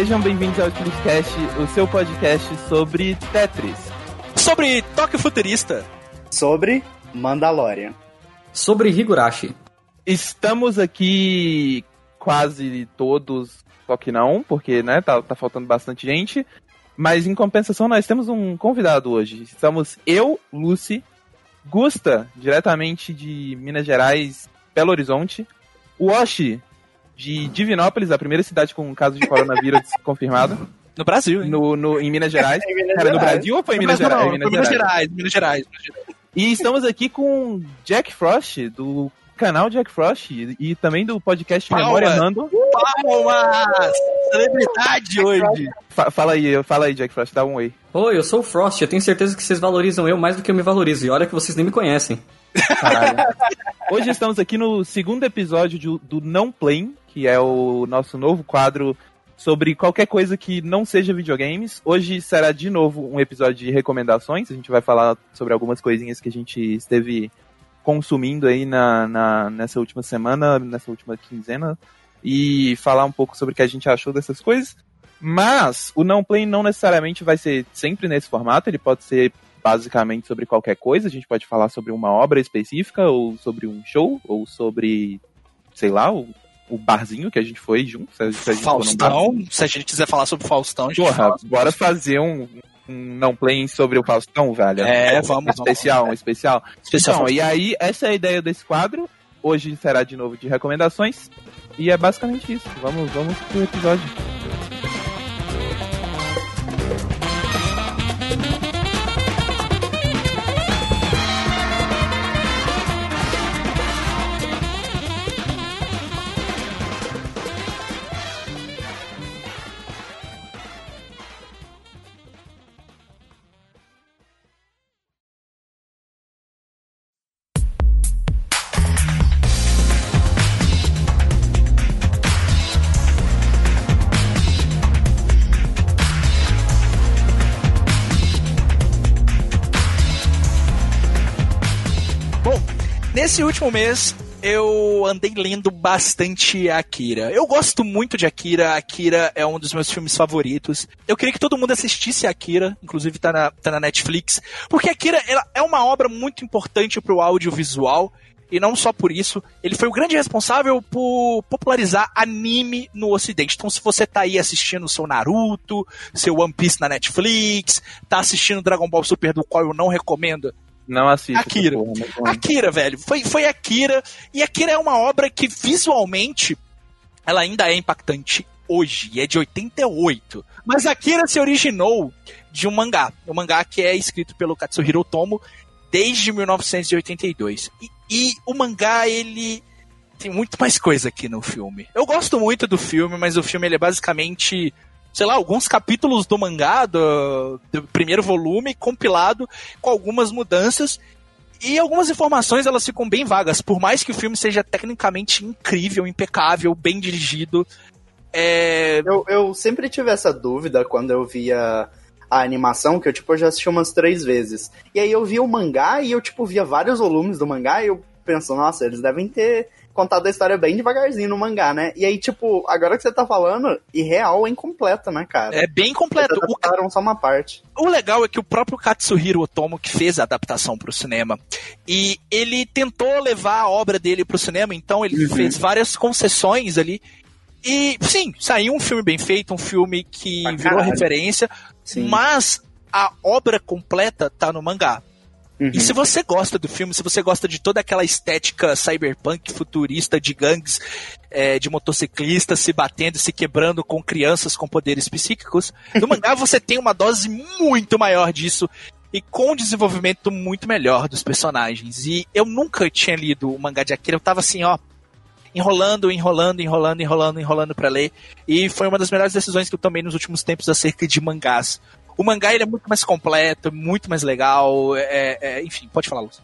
Sejam bem-vindos ao Splitcast, o seu podcast sobre Tetris. Sobre Tóquio Futurista. Sobre Mandalorian. Sobre Higurashi. Estamos aqui quase todos, só que não, porque né, tá, tá faltando bastante gente. Mas em compensação, nós temos um convidado hoje. Estamos eu, Lucy, Gusta, diretamente de Minas Gerais, Belo Horizonte, Washi, de Divinópolis, a primeira cidade com um caso de coronavírus confirmado. No Brasil, hein? No, no, em Minas Gerais. Em Minas Era no Gerais. Brasil ou foi em No Minas Gerais? não, Em Minas Gerais, Minas Gerais. Minas Gerais. E estamos aqui com Jack Frost, do canal Jack Frost, e, e também do podcast Palmas. Memória Random. Palmas! Celebridade hoje. Fa- fala aí, fala aí, Jack Frost, dá um oi. Oi, eu sou o Frost, eu tenho certeza que vocês valorizam eu mais do que eu me valorizo. E olha que vocês nem me conhecem. Hoje estamos aqui no segundo episódio de- do Não Play, que é o nosso novo quadro sobre qualquer coisa que não seja videogames. Hoje será de novo um episódio de recomendações. A gente vai falar sobre algumas coisinhas que a gente esteve consumindo aí na, na- nessa última semana, nessa última quinzena, e falar um pouco sobre o que a gente achou dessas coisas. Mas o não play não necessariamente vai ser sempre nesse formato, ele pode ser basicamente sobre qualquer coisa. A gente pode falar sobre uma obra específica, ou sobre um show, ou sobre, sei lá, o, barzinho que a gente foi junto. Se a, gente. Faustão, se a gente quiser falar sobre Faustão, a gente Porra, fala. bora fazer um, um não play sobre o Faustão, velho. É, Um vamos, especial, um especial. Especial Então, Faustão. e aí, essa é a ideia desse quadro. Hoje será de novo de recomendações. E é basicamente isso. Vamos, vamos pro episódio. Nesse último mês, eu andei lendo bastante Akira. Eu gosto muito de Akira. Akira é um dos meus filmes favoritos. Eu queria que todo mundo assistisse Akira, inclusive tá na, tá na Netflix, porque Akira é uma obra muito importante pro audiovisual. E não só por isso, ele foi o grande responsável por popularizar anime no ocidente. Então, se você tá aí assistindo seu Naruto, seu One Piece na Netflix, tá assistindo Dragon Ball Super, do qual eu não recomendo, Não assista. Akira. porra, mas vamos. Akira, velho. Foi, foi Akira. E Akira é uma obra que visualmente ela ainda é impactante hoje. E é de 88. Mas Akira se originou de um mangá. Um mangá que é escrito pelo Katsuhiro Otomo desde 1982. E, e o mangá, ele tem muito mais coisa aqui no filme. Eu gosto muito do filme, mas o filme ele é basicamente, sei lá, alguns capítulos do mangá, do, do primeiro volume, compilado com algumas mudanças. E algumas informações elas ficam bem vagas, por mais que o filme seja tecnicamente incrível, impecável, bem dirigido. É, Eu, eu sempre tive essa dúvida quando eu via a animação, que eu, tipo, já assisti umas três vezes. E aí eu via o mangá e eu, tipo, via vários volumes do mangá e eu penso, nossa, eles devem ter contado a história bem devagarzinho no mangá, né? E aí, tipo, agora que você tá falando, e real é incompleta, né, cara? é bem completo. Eles O, adaptaram só uma parte. o legal é que o próprio Katsuhiro Otomo que fez a adaptação pro cinema e ele tentou levar a obra dele pro cinema, então ele Uhum. fez várias concessões ali. E sim, saiu um filme bem feito, um filme que Pra virou referência, Sim. mas a obra completa tá no mangá. Uhum. E se você gosta do filme, se você gosta de toda aquela estética cyberpunk futurista de gangues é, de motociclistas se batendo, se quebrando com crianças com poderes psíquicos, no mangá você tem uma dose muito maior disso e com um desenvolvimento muito melhor dos personagens. E eu nunca tinha lido o mangá de Akira, eu tava assim, ó, enrolando, enrolando, enrolando, enrolando, enrolando pra ler. E foi uma das melhores decisões que eu tomei nos últimos tempos acerca de mangás. O mangá ele é muito mais completo, muito mais legal. é- é- enfim, pode falar, Lúcio.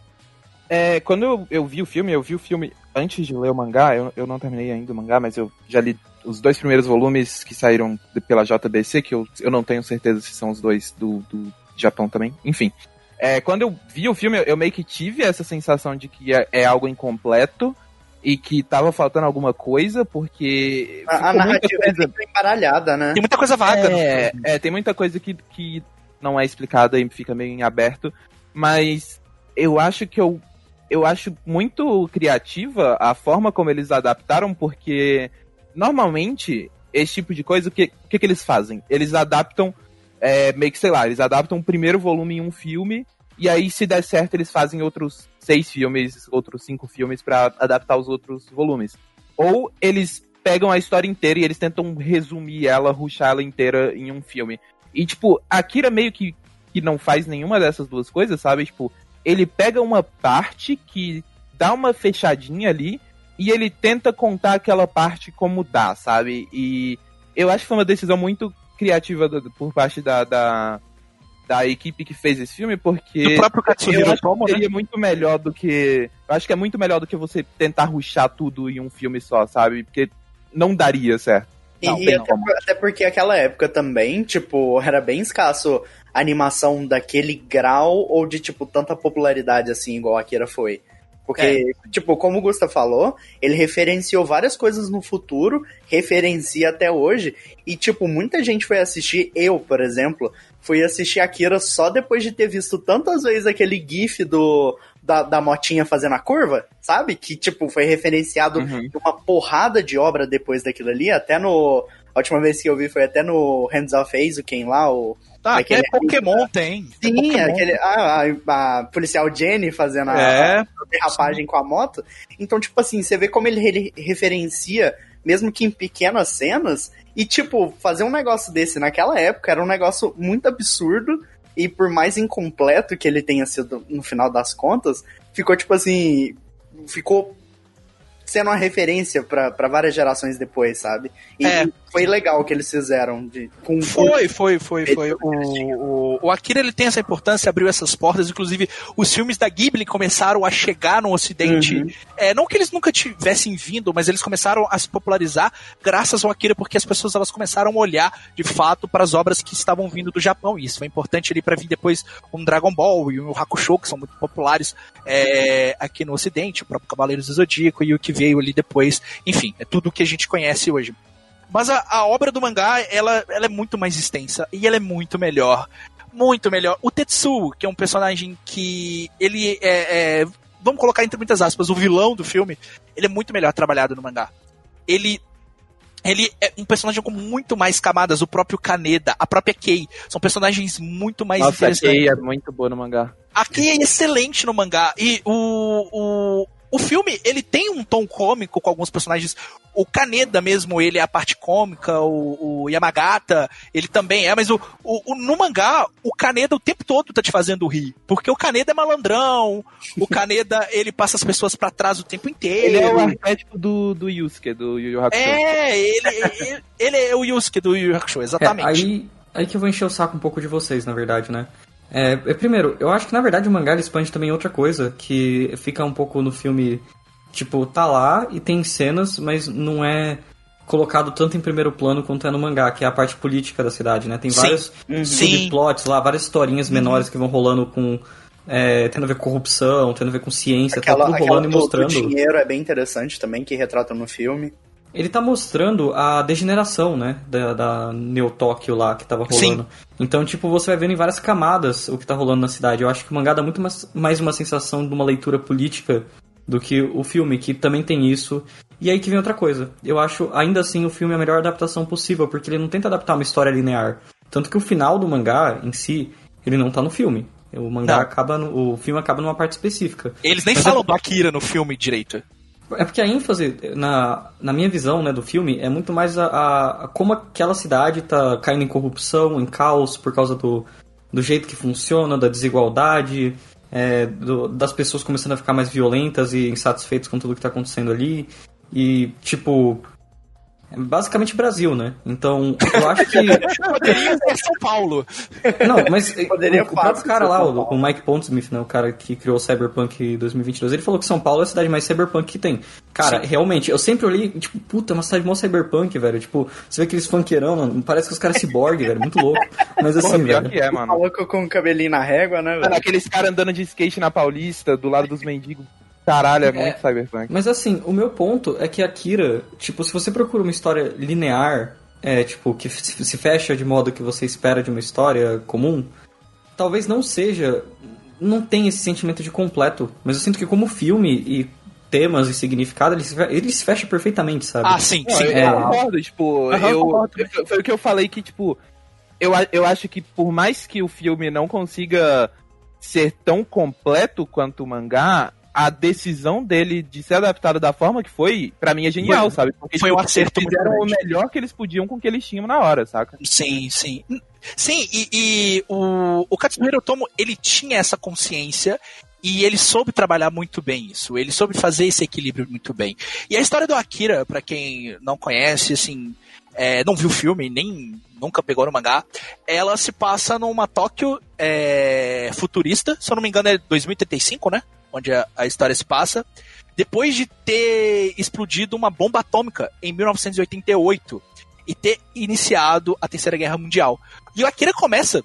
É, quando eu, eu vi o filme, eu vi o filme antes de ler o mangá, eu, eu não terminei ainda o mangá, mas eu já li os dois primeiros volumes que saíram pela JBC, que eu, eu não tenho certeza se são os dois do, do Japão também, enfim. É, quando eu vi o filme, eu, eu meio que tive essa sensação de que é, é algo incompleto e que tava faltando alguma coisa, porque. A, a narrativa é coisa- sempre embaralhada, né? Tem muita coisa vaga. é, filme. é, tem muita coisa que, que não é explicada e fica meio em aberto, mas eu acho que eu eu acho muito criativa a forma como eles adaptaram, porque normalmente esse tipo de coisa, o que, o que, que eles fazem? Eles adaptam, é, meio que sei lá, eles adaptam o primeiro volume em um filme, e aí se der certo eles fazem outros seis filmes, outros cinco filmes pra adaptar os outros volumes. Ou eles pegam a história inteira e eles tentam resumir ela, ruxar ela inteira em um filme. E, tipo, Akira meio que, que não faz nenhuma dessas duas coisas, sabe? Tipo, ele pega uma parte que dá uma fechadinha ali e ele tenta contar aquela parte como dá, sabe? E eu acho que foi uma decisão muito criativa do- por parte da, da, da equipe que fez esse filme, porque Do próprio eu Katsuhiro acho Tomo, que né? seria muito melhor do que. Eu acho que é muito melhor do que você tentar ruxar tudo em um filme só, sabe? Porque não daria certo. E, Não, e até, até porque aquela época também, tipo, era bem escasso a animação daquele grau ou de, tipo, tanta popularidade assim, igual a Akira foi. Porque, tipo, como o Gusta falou, ele referenciou várias coisas no futuro, referencia até hoje, e, tipo, muita gente foi assistir, eu, por exemplo, fui assistir Akira só depois de ter visto tantas vezes aquele gif do, da, da motinha fazendo a curva, sabe? Que, tipo, foi referenciado Uhum. uma porrada de obra depois daquilo ali, até no. A última vez que eu vi foi até no Hands of Azuken lá, o. Tá, que aquele- Pokémon tem. É Sim, Pokémon. aquele. A, a- a policial Jenny fazendo a, É. a derrapagem com a moto. Então, tipo assim, você vê como ele re- referencia, mesmo que em pequenas cenas, e, tipo, fazer um negócio desse naquela época era um negócio muito absurdo. E por mais incompleto que ele tenha sido no final das contas, ficou tipo assim. Ficou sendo uma referência pra várias gerações depois, sabe? E É. foi legal o que eles fizeram de, com Foi, foi, foi, foi. O, o, o Akira ele tem essa importância, abriu essas portas. Inclusive, os filmes da Ghibli começaram a chegar no Ocidente. Uhum. É, não que eles nunca tivessem vindo, mas eles começaram a se popularizar graças ao Akira, porque as pessoas elas começaram a olhar de fato para as obras que estavam vindo do Japão. E isso foi importante ali para vir depois um Dragon Ball e um Hakusho, que são muito populares é, aqui no Ocidente, o próprio Cavaleiros do Zodíaco e o que veio ali depois. Enfim, é tudo o que a gente conhece hoje. Mas a, a obra do mangá, ela, ela é muito mais extensa e ela é muito melhor. Muito melhor. O Tetsuo, que é um personagem que ele é, é- Vamos colocar entre muitas aspas, o vilão do filme, ele é muito melhor trabalhado no mangá. Ele. Ele é um personagem com muito mais camadas, o próprio Kaneda, a própria Kei. São personagens muito mais Nossa, a interessantes. Kei é muito boa no mangá. A Kei é excelente no mangá. E o, o, o filme, ele tem um tom cômico com alguns personagens. O Kaneda mesmo, ele é a parte cômica. O, o Yamagata, ele também é. Mas o, o, o- no mangá, o Kaneda o tempo todo tá te fazendo rir. Porque o Kaneda é malandrão. O Kaneda, ele passa as pessoas pra trás o tempo inteiro. Ele é o arquétipo do, do Yusuke, do Yu Yu Hakusho. É, ele, ele, ele é o Yusuke do Yu Yu Hakusho, É, exatamente. aí, aí que eu vou encher o saco um pouco de vocês, na verdade, né? É, é, primeiro, eu acho que na verdade o mangá ele expande também outra coisa, que fica um pouco no filme, tipo, tá lá e tem cenas, mas não é colocado tanto em primeiro plano quanto é no mangá, que é a parte política da cidade, né? Tem Sim. vários Sim. subplots lá, várias historinhas menores que vão rolando com. É, tendo a ver com corrupção, tendo a ver com ciência, Aquela, tá tudo rolando e do- do mostrando. dinheiro é bem interessante também, que retrata no filme. Ele tá mostrando a degeneração, né? Da, da Neo Tóquio lá que tava rolando. Então, tipo, você vai vendo em várias camadas o que tá rolando na cidade. Eu acho que o mangá dá muito mais, mais uma sensação de uma leitura política do que o filme, que também tem isso. E aí que vem outra coisa. Eu acho, ainda assim, o filme é a melhor adaptação possível, porque ele não tenta adaptar uma história linear. Tanto que o final do mangá, em si, ele não tá no filme. O mangá Não. acaba no, o filme acaba numa parte específica. Eles nem Mas falam é- do Akira no filme direito. É porque a ênfase, na, na minha visão né, do filme, é muito mais a, a- a como aquela cidade tá caindo em corrupção, em caos, por causa do, do jeito que funciona, da desigualdade, é, do- das pessoas começando a ficar mais violentas e insatisfeitas com tudo que tá acontecendo ali. E, tipo, é basicamente Brasil, né? Então, eu acho que. Poderia ser São Paulo. Não, mas Poderia o, o próprio cara lá, o, o Mike Pondsmith, né, o cara que criou o Cyberpunk 2022, ele falou que São Paulo é a cidade mais cyberpunk que tem. Cara, realmente, eu sempre olhei, tipo, puta, é uma cidade mó cyberpunk, velho. Tipo, você vê aqueles funkeirão, mano, parece que os caras ciborgue, velho, muito louco. Mas Porra, assim, pior velho. que é, mano. Maluco com o cabelinho na régua, né, Mano, velho? aqueles caras andando de skate na Paulista, do lado dos mendigos. Caralho, é, muito cyberpunk. Mas assim, o meu ponto é que Akira, tipo, se você procura uma história linear, é, tipo, que se fecha de modo que você espera de uma história comum, talvez não seja. Não tem esse sentimento de completo. Mas eu sinto que como filme e temas e significado, ele se, fe- ele se fecha perfeitamente, sabe? Ah, sim, sim. eu, é. eu concordo, tipo, Aham, eu, concordo eu- foi o que eu falei que, tipo, eu, eu acho que por mais que o filme não consiga ser tão completo quanto o mangá, a decisão dele de ser adaptado da forma que foi, pra mim é genial, Foi- sabe? Porque foi um acerto eles fizeram o melhor que eles podiam com o que eles tinham na hora, saca? Sim, sim. Sim, e, e o, o Katsuhiro Otomo, ele tinha essa consciência e ele soube trabalhar muito bem isso. Ele soube fazer esse equilíbrio muito bem. E a história do Akira, pra quem não conhece, assim, é, não viu o filme, nem nunca pegou no mangá, ela se passa numa Tóquio é, futurista, se eu não me engano é 2035, né? Onde a, a história se passa. Depois de ter explodido uma bomba atômica em 1988 e ter iniciado a Terceira Guerra Mundial. E o Akira começa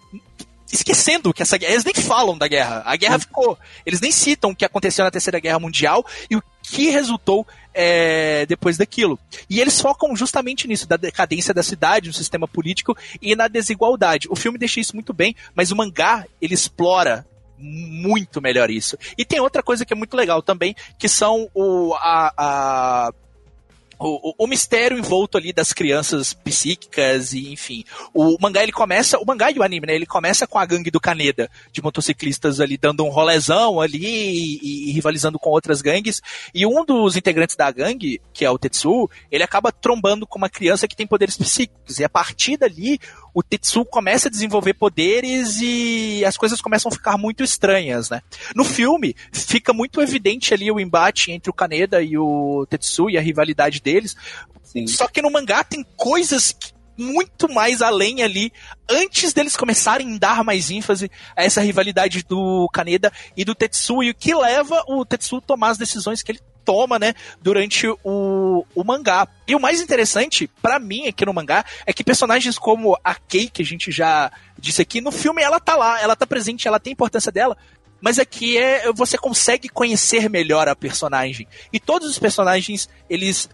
esquecendo que essa guerra. Eles nem falam da guerra. A guerra ficou. Eles nem citam o que aconteceu na Terceira Guerra Mundial e o que resultou é, depois daquilo. E eles focam justamente nisso, da decadência da cidade, no sistema político e na desigualdade. O filme deixa isso muito bem, mas o mangá, ele explora muito melhor isso. E tem outra coisa que é muito legal também, que são o, a, a- o, o- mistério envolto ali das crianças psíquicas e enfim. O mangá ele começa, o mangá e o anime, né? Ele começa com a gangue do Kaneda, de motociclistas ali dando um rolezão ali e, e rivalizando com outras gangues. E um dos integrantes da gangue, que é o Tetsu, ele acaba trombando com uma criança que tem poderes psíquicos. E a partir dali, o Tetsu começa a desenvolver poderes e as coisas começam a ficar muito estranhas, né? No filme, fica muito evidente ali o embate entre o Kaneda e o Tetsu e a rivalidade deles. Sim. Só que no mangá tem coisas que- muito mais além ali, antes deles começarem a dar mais ênfase a essa rivalidade do Kaneda e do Tetsu, e o que leva o Tetsu a tomar as decisões que ele toma, né, durante o, o mangá. E o mais interessante, pra mim, aqui no mangá, é que personagens como a Kei, que a gente já disse aqui, no filme ela tá lá, ela tá presente, ela tem importância dela, mas aqui é você consegue conhecer melhor a personagem. E todos os personagens, eles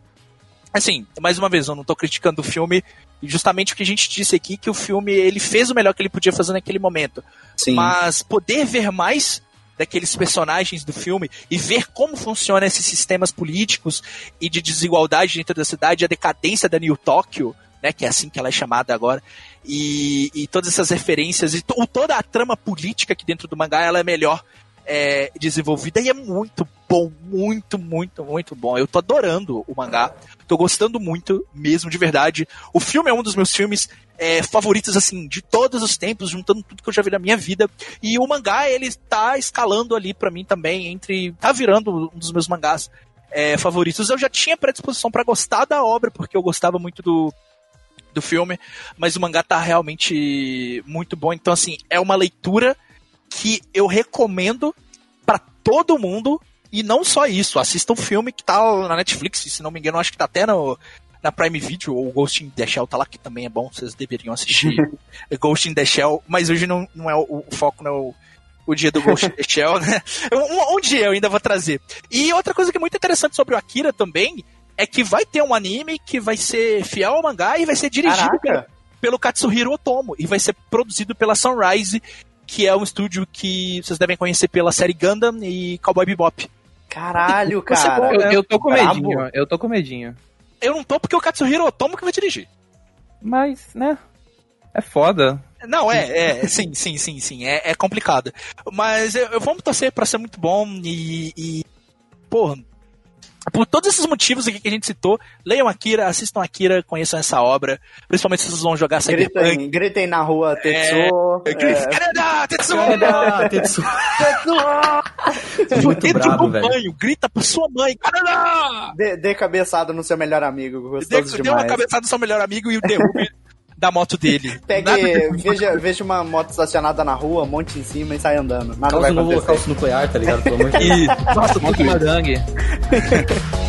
assim, mais uma vez, eu não tô criticando o filme, justamente o que a gente disse aqui, que o filme ele fez o melhor que ele podia fazer naquele momento. Sim. Mas poder ver mais daqueles personagens do filme e ver como funcionam esses sistemas políticos e de desigualdade dentro da cidade, a decadência da New Tóquio, né, que é assim que ela é chamada agora, e, e todas essas referências e to- toda a trama política aqui dentro do mangá, ela é melhor é, desenvolvida e é muito bom, muito, muito, muito bom. Eu tô adorando o mangá, tô gostando muito mesmo, de verdade. O filme é um dos meus filmes é, favoritos, assim, de todos os tempos, juntando tudo que eu já vi na minha vida. E o mangá, ele tá escalando ali pra mim também, entre. tá virando um dos meus mangás é, favoritos. Eu já tinha predisposição pra gostar da obra, porque eu gostava muito do, do filme, mas o mangá tá realmente muito bom. Então, assim, é uma leitura que eu recomendo pra todo mundo. E não só isso, assista um filme que tá na Netflix, se não me engano, acho que tá até no, na Prime Video, ou Ghost in the Shell tá lá, que também é bom, vocês deveriam assistir Ghost in the Shell, mas hoje não, não é o, o foco, não é o, o dia do Ghost in the Shell, né? Um, um dia eu ainda vou trazer. E outra coisa que é muito interessante sobre o Akira também, é que vai ter um anime que vai ser fiel ao mangá e vai ser dirigido pelo, pelo Katsuhiro Otomo, e vai ser produzido pela Sunrise, que é um estúdio que vocês devem conhecer pela série Gundam e Cowboy Bebop. Caralho, Você cara. Eu, eu tô com Brabo. medinho, eu tô com medinho. Eu não tô porque o Katsuhiro Otomo que vai dirigir. Mas, né? É foda. Não, é, é, sim, sim, sim, sim, é, é complicado. Mas eu, eu vamos torcer pra ser muito bom e, e pô, por todos esses motivos aqui que a gente citou, leiam Akira, assistam Akira, conheçam essa obra, principalmente se vocês vão jogar Cyberpunk. Gritem, gritem na rua, Tetsuo. É, é, Tetsuo! Canadá, Tetsu. Tetsuo! Muito Dentro brabo, do velho. banho, grita pra sua mãe, Canadá! Dê, dê cabeçada no seu melhor amigo, Dê, gostoso dê uma demais. cabeçada do seu melhor amigo e o derrube da moto dele. Pegue, veja, veja uma moto estacionada na rua, monte em cima e sai andando. Nada Causa vai novo acontecer. holocausto nuclear, tá ligado? Pelo amor de Deus. E, nossa, tudo Moto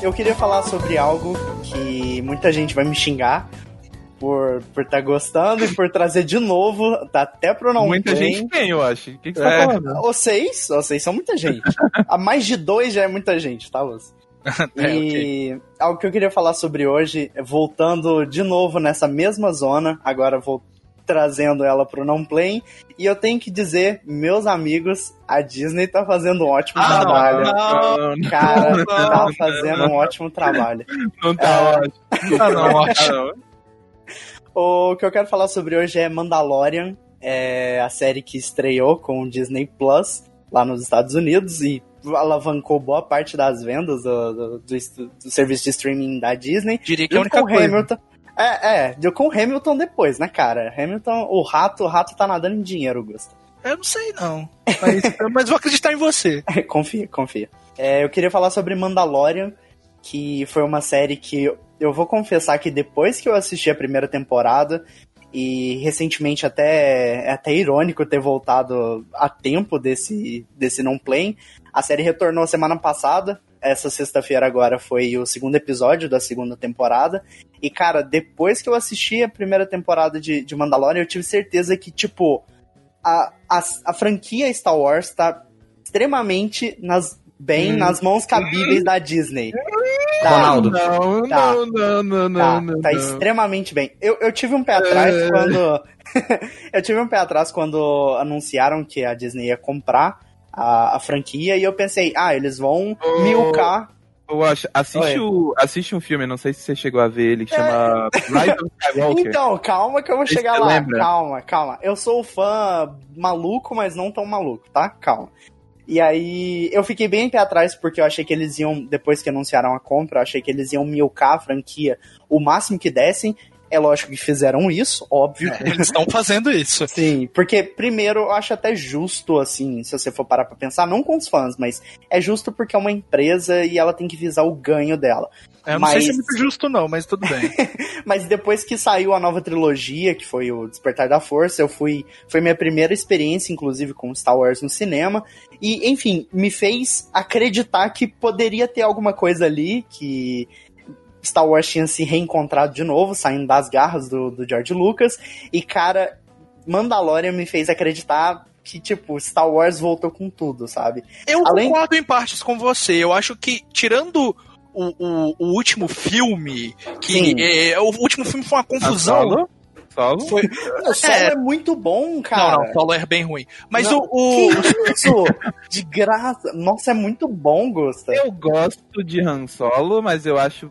Eu queria falar sobre algo que muita gente vai me xingar por por estar gostando e por trazer de novo, tá até pro não Muita play. gente tem, eu acho. O que, que você É. tá falando? Vocês, vocês são muita gente. A mais de dois já é muita gente, tá, Luz? É, E algo que eu queria falar sobre hoje, é voltando de novo nessa mesma zona, agora vou trazendo ela pro não play, e eu tenho que dizer, meus amigos, a Disney tá fazendo um ótimo Ah, trabalho. Não, não, Cara, Não, tá fazendo um ótimo trabalho. não tá É. ótimo. Ah, não, ótimo. O que eu quero falar sobre hoje é Mandalorian, é a série que estreou com o Disney Plus lá nos Estados Unidos e alavancou boa parte das vendas do, do, do do serviço de streaming da Disney. Diria que é a única com coisa. Hamilton. É, é, deu com o Hamilton depois, né, cara? Hamilton, o rato, o rato tá nadando em dinheiro, Gusto. Eu não sei, não. Mas, mas vou acreditar em você. confia, confia. É, eu queria falar sobre Mandalorian, que foi uma série que eu- vou confessar que depois que eu assisti a primeira temporada, e recentemente até é até irônico ter voltado a tempo desse, desse não play, a série retornou semana passada. Essa sexta-feira agora foi o segundo episódio da segunda temporada. E, cara, depois que eu assisti a primeira temporada de, de Mandalorian, eu tive certeza que, tipo, a, a, a franquia Star Wars tá extremamente nas, bem nas mãos cabíveis da Disney. Tá, Ronaldo. Não, Tá. não, não, não, tá, não, não. tá não. extremamente bem. Eu, eu tive um pé atrás É. quando. eu tive um pé atrás quando anunciaram que a Disney ia comprar a, a franquia e eu pensei, ah, eles vão Oh. milcar. Eu acho, assiste, Oi. o, assiste um filme, não sei se você chegou a ver ele, que chama Rise of Skywalker. Então, calma que eu vou Esse chegar lá. lembra? Calma, calma. Eu sou fã maluco, mas não tão maluco, tá? Calma. E aí, eu fiquei bem pé atrás porque eu achei que eles iam, depois que anunciaram a compra, eu achei que eles iam milcar a franquia o máximo que dessem. É lógico que fizeram isso, óbvio. Eles estão fazendo isso. Sim, porque primeiro eu acho até justo, assim, se você for parar pra pensar, não com os fãs, mas é justo porque é uma empresa e ela tem que visar o ganho dela. Eu não Mas- sei se é muito justo, não, mas tudo bem. Mas depois que saiu a nova trilogia, que foi o Despertar da Força, eu fui. Foi minha primeira experiência, inclusive, com Star Wars no cinema. E, enfim, me fez acreditar que poderia ter alguma coisa ali, que Star Wars tinha se reencontrado de novo, saindo das garras do, do George Lucas. E, cara, Mandalorian me fez acreditar que, tipo, Star Wars voltou com tudo, sabe? Eu Além- concordo em partes com você. Eu acho que, tirando o, o, o último filme, que Sim. é, o último filme foi uma A confusão. Solo? Solo? Foi... O Solo É. é, muito bom, cara. Não, não, Solo é bem ruim. Mas Não, o. o... Que isso? De graça. Nossa, é muito bom, Gusta. Eu gosto de Han Solo, mas eu acho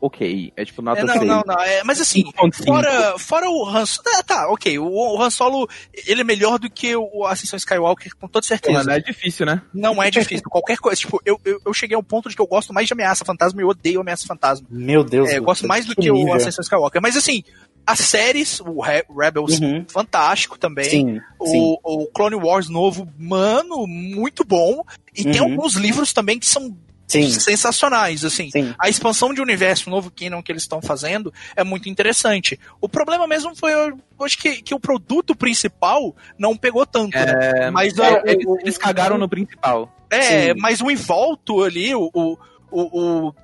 ok. É tipo nota É, não, 6. não, não. É, mas assim, 5.5. fora, fora o Han Solo. Ah, tá, ok. O, o Han Solo, ele é melhor do que o Ascensão Skywalker, com toda certeza. Não é difícil, né? Não é difícil. Qualquer coisa. Tipo, eu, eu, eu cheguei ao ponto de que eu gosto mais de Ameaça Fantasma e eu odeio Ameaça Fantasma. Meu Deus. É, eu gosto mais do que, o nível. Ascensão Skywalker. Mas assim, as séries, o Re- Rebels, Uhum. fantástico também. Sim, sim. O, o Clone Wars novo, mano, muito bom. E tem Uhum. alguns livros também que são Sim, sensacionais, assim. sim. A expansão de universo, o novo canon que eles estão fazendo, é muito interessante. O problema mesmo foi, eu acho que, que o produto principal não pegou tanto. né? É, Mas é, o- eles, o- eles cagaram no principal. É, Sim. mas o envolto ali, o, o, o, o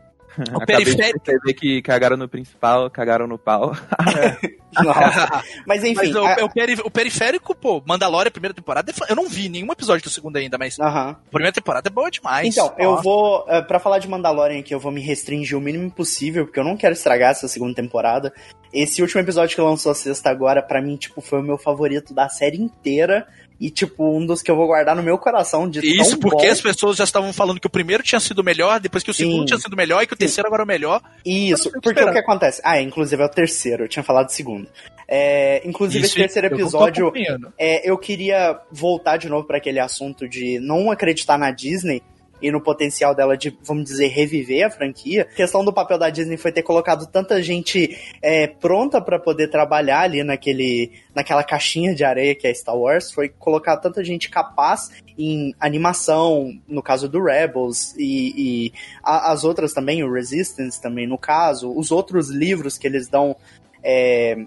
Acabei de periférico- que cagaram no principal, cagaram no pau. Nossa. Mas enfim. Mas o, a- o peri- o periférico, pô, Mandalorian, primeira temporada, é eu não vi nenhum episódio do segundo ainda, mas a primeira temporada é boa demais. Então, eu vou. eh, Pra falar de Mandalorian aqui, eu vou me restringir o mínimo possível, porque eu não quero estragar essa segunda temporada. Esse último episódio que lançou a sexta agora, pra mim, tipo, foi o meu favorito da série inteira. E, tipo, um dos que eu vou guardar no meu coração de Isso porque bom. as pessoas já estavam falando que o primeiro tinha sido melhor, depois que o segundo Sim. tinha sido melhor e que o terceiro agora é o melhor. Isso, o que porque o que acontece? Ah, inclusive é o terceiro, eu tinha falado do segundo. É, inclusive, Isso, esse terceiro eu episódio, acompanhando. é, eu queria voltar de novo pra aquele assunto de não acreditar na Disney e no potencial dela de, vamos dizer, reviver a franquia. A questão do papel da Disney foi ter colocado tanta gente é, pronta pra poder trabalhar ali naquele, naquela caixinha de areia que é Star Wars, foi colocar tanta gente capaz em animação, no caso do Rebels, e, e a- as outras também, o Resistance também no caso, os outros livros que eles dão é,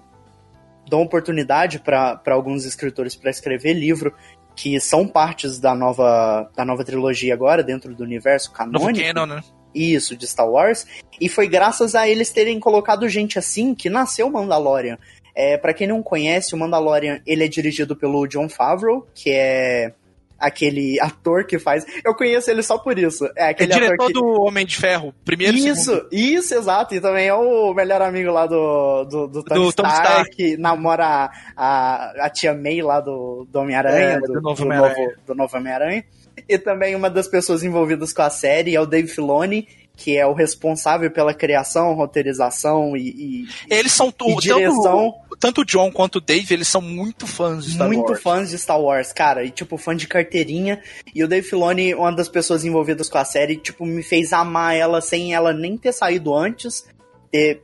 dão oportunidade para alguns escritores para escrever livro que são partes da nova, da nova trilogia agora, dentro do universo Novo canônico. Canon, né? Isso, de Star Wars. E foi graças a eles terem colocado gente assim que nasceu Mandalorian. É, para quem não conhece, o Mandalorian ele é dirigido pelo John Favreau, que é aquele ator que faz. Eu conheço ele só por isso. É É aquele ator diretor que... do Homem de Ferro, primeiro Isso, segundo. isso, exato. E também é o melhor amigo lá do, do, do Tony Do Tony Stark, que namora a, a tia May lá do, do Homem-Aranha, É, do, do novo novo, do novo Homem-Aranha. E também uma das pessoas envolvidas com a série é o Dave Filoni, que é o responsável pela criação, roteirização e, e- Eles são e tu, direção. tanto, tanto o John quanto o Dave, eles são muito fãs de Star muito Wars. fãs de Star Wars, cara, e tipo, fã de carteirinha. E o Dave Filoni, uma das pessoas envolvidas com a série, tipo, me fez amar ela sem ela nem ter saído antes, ter-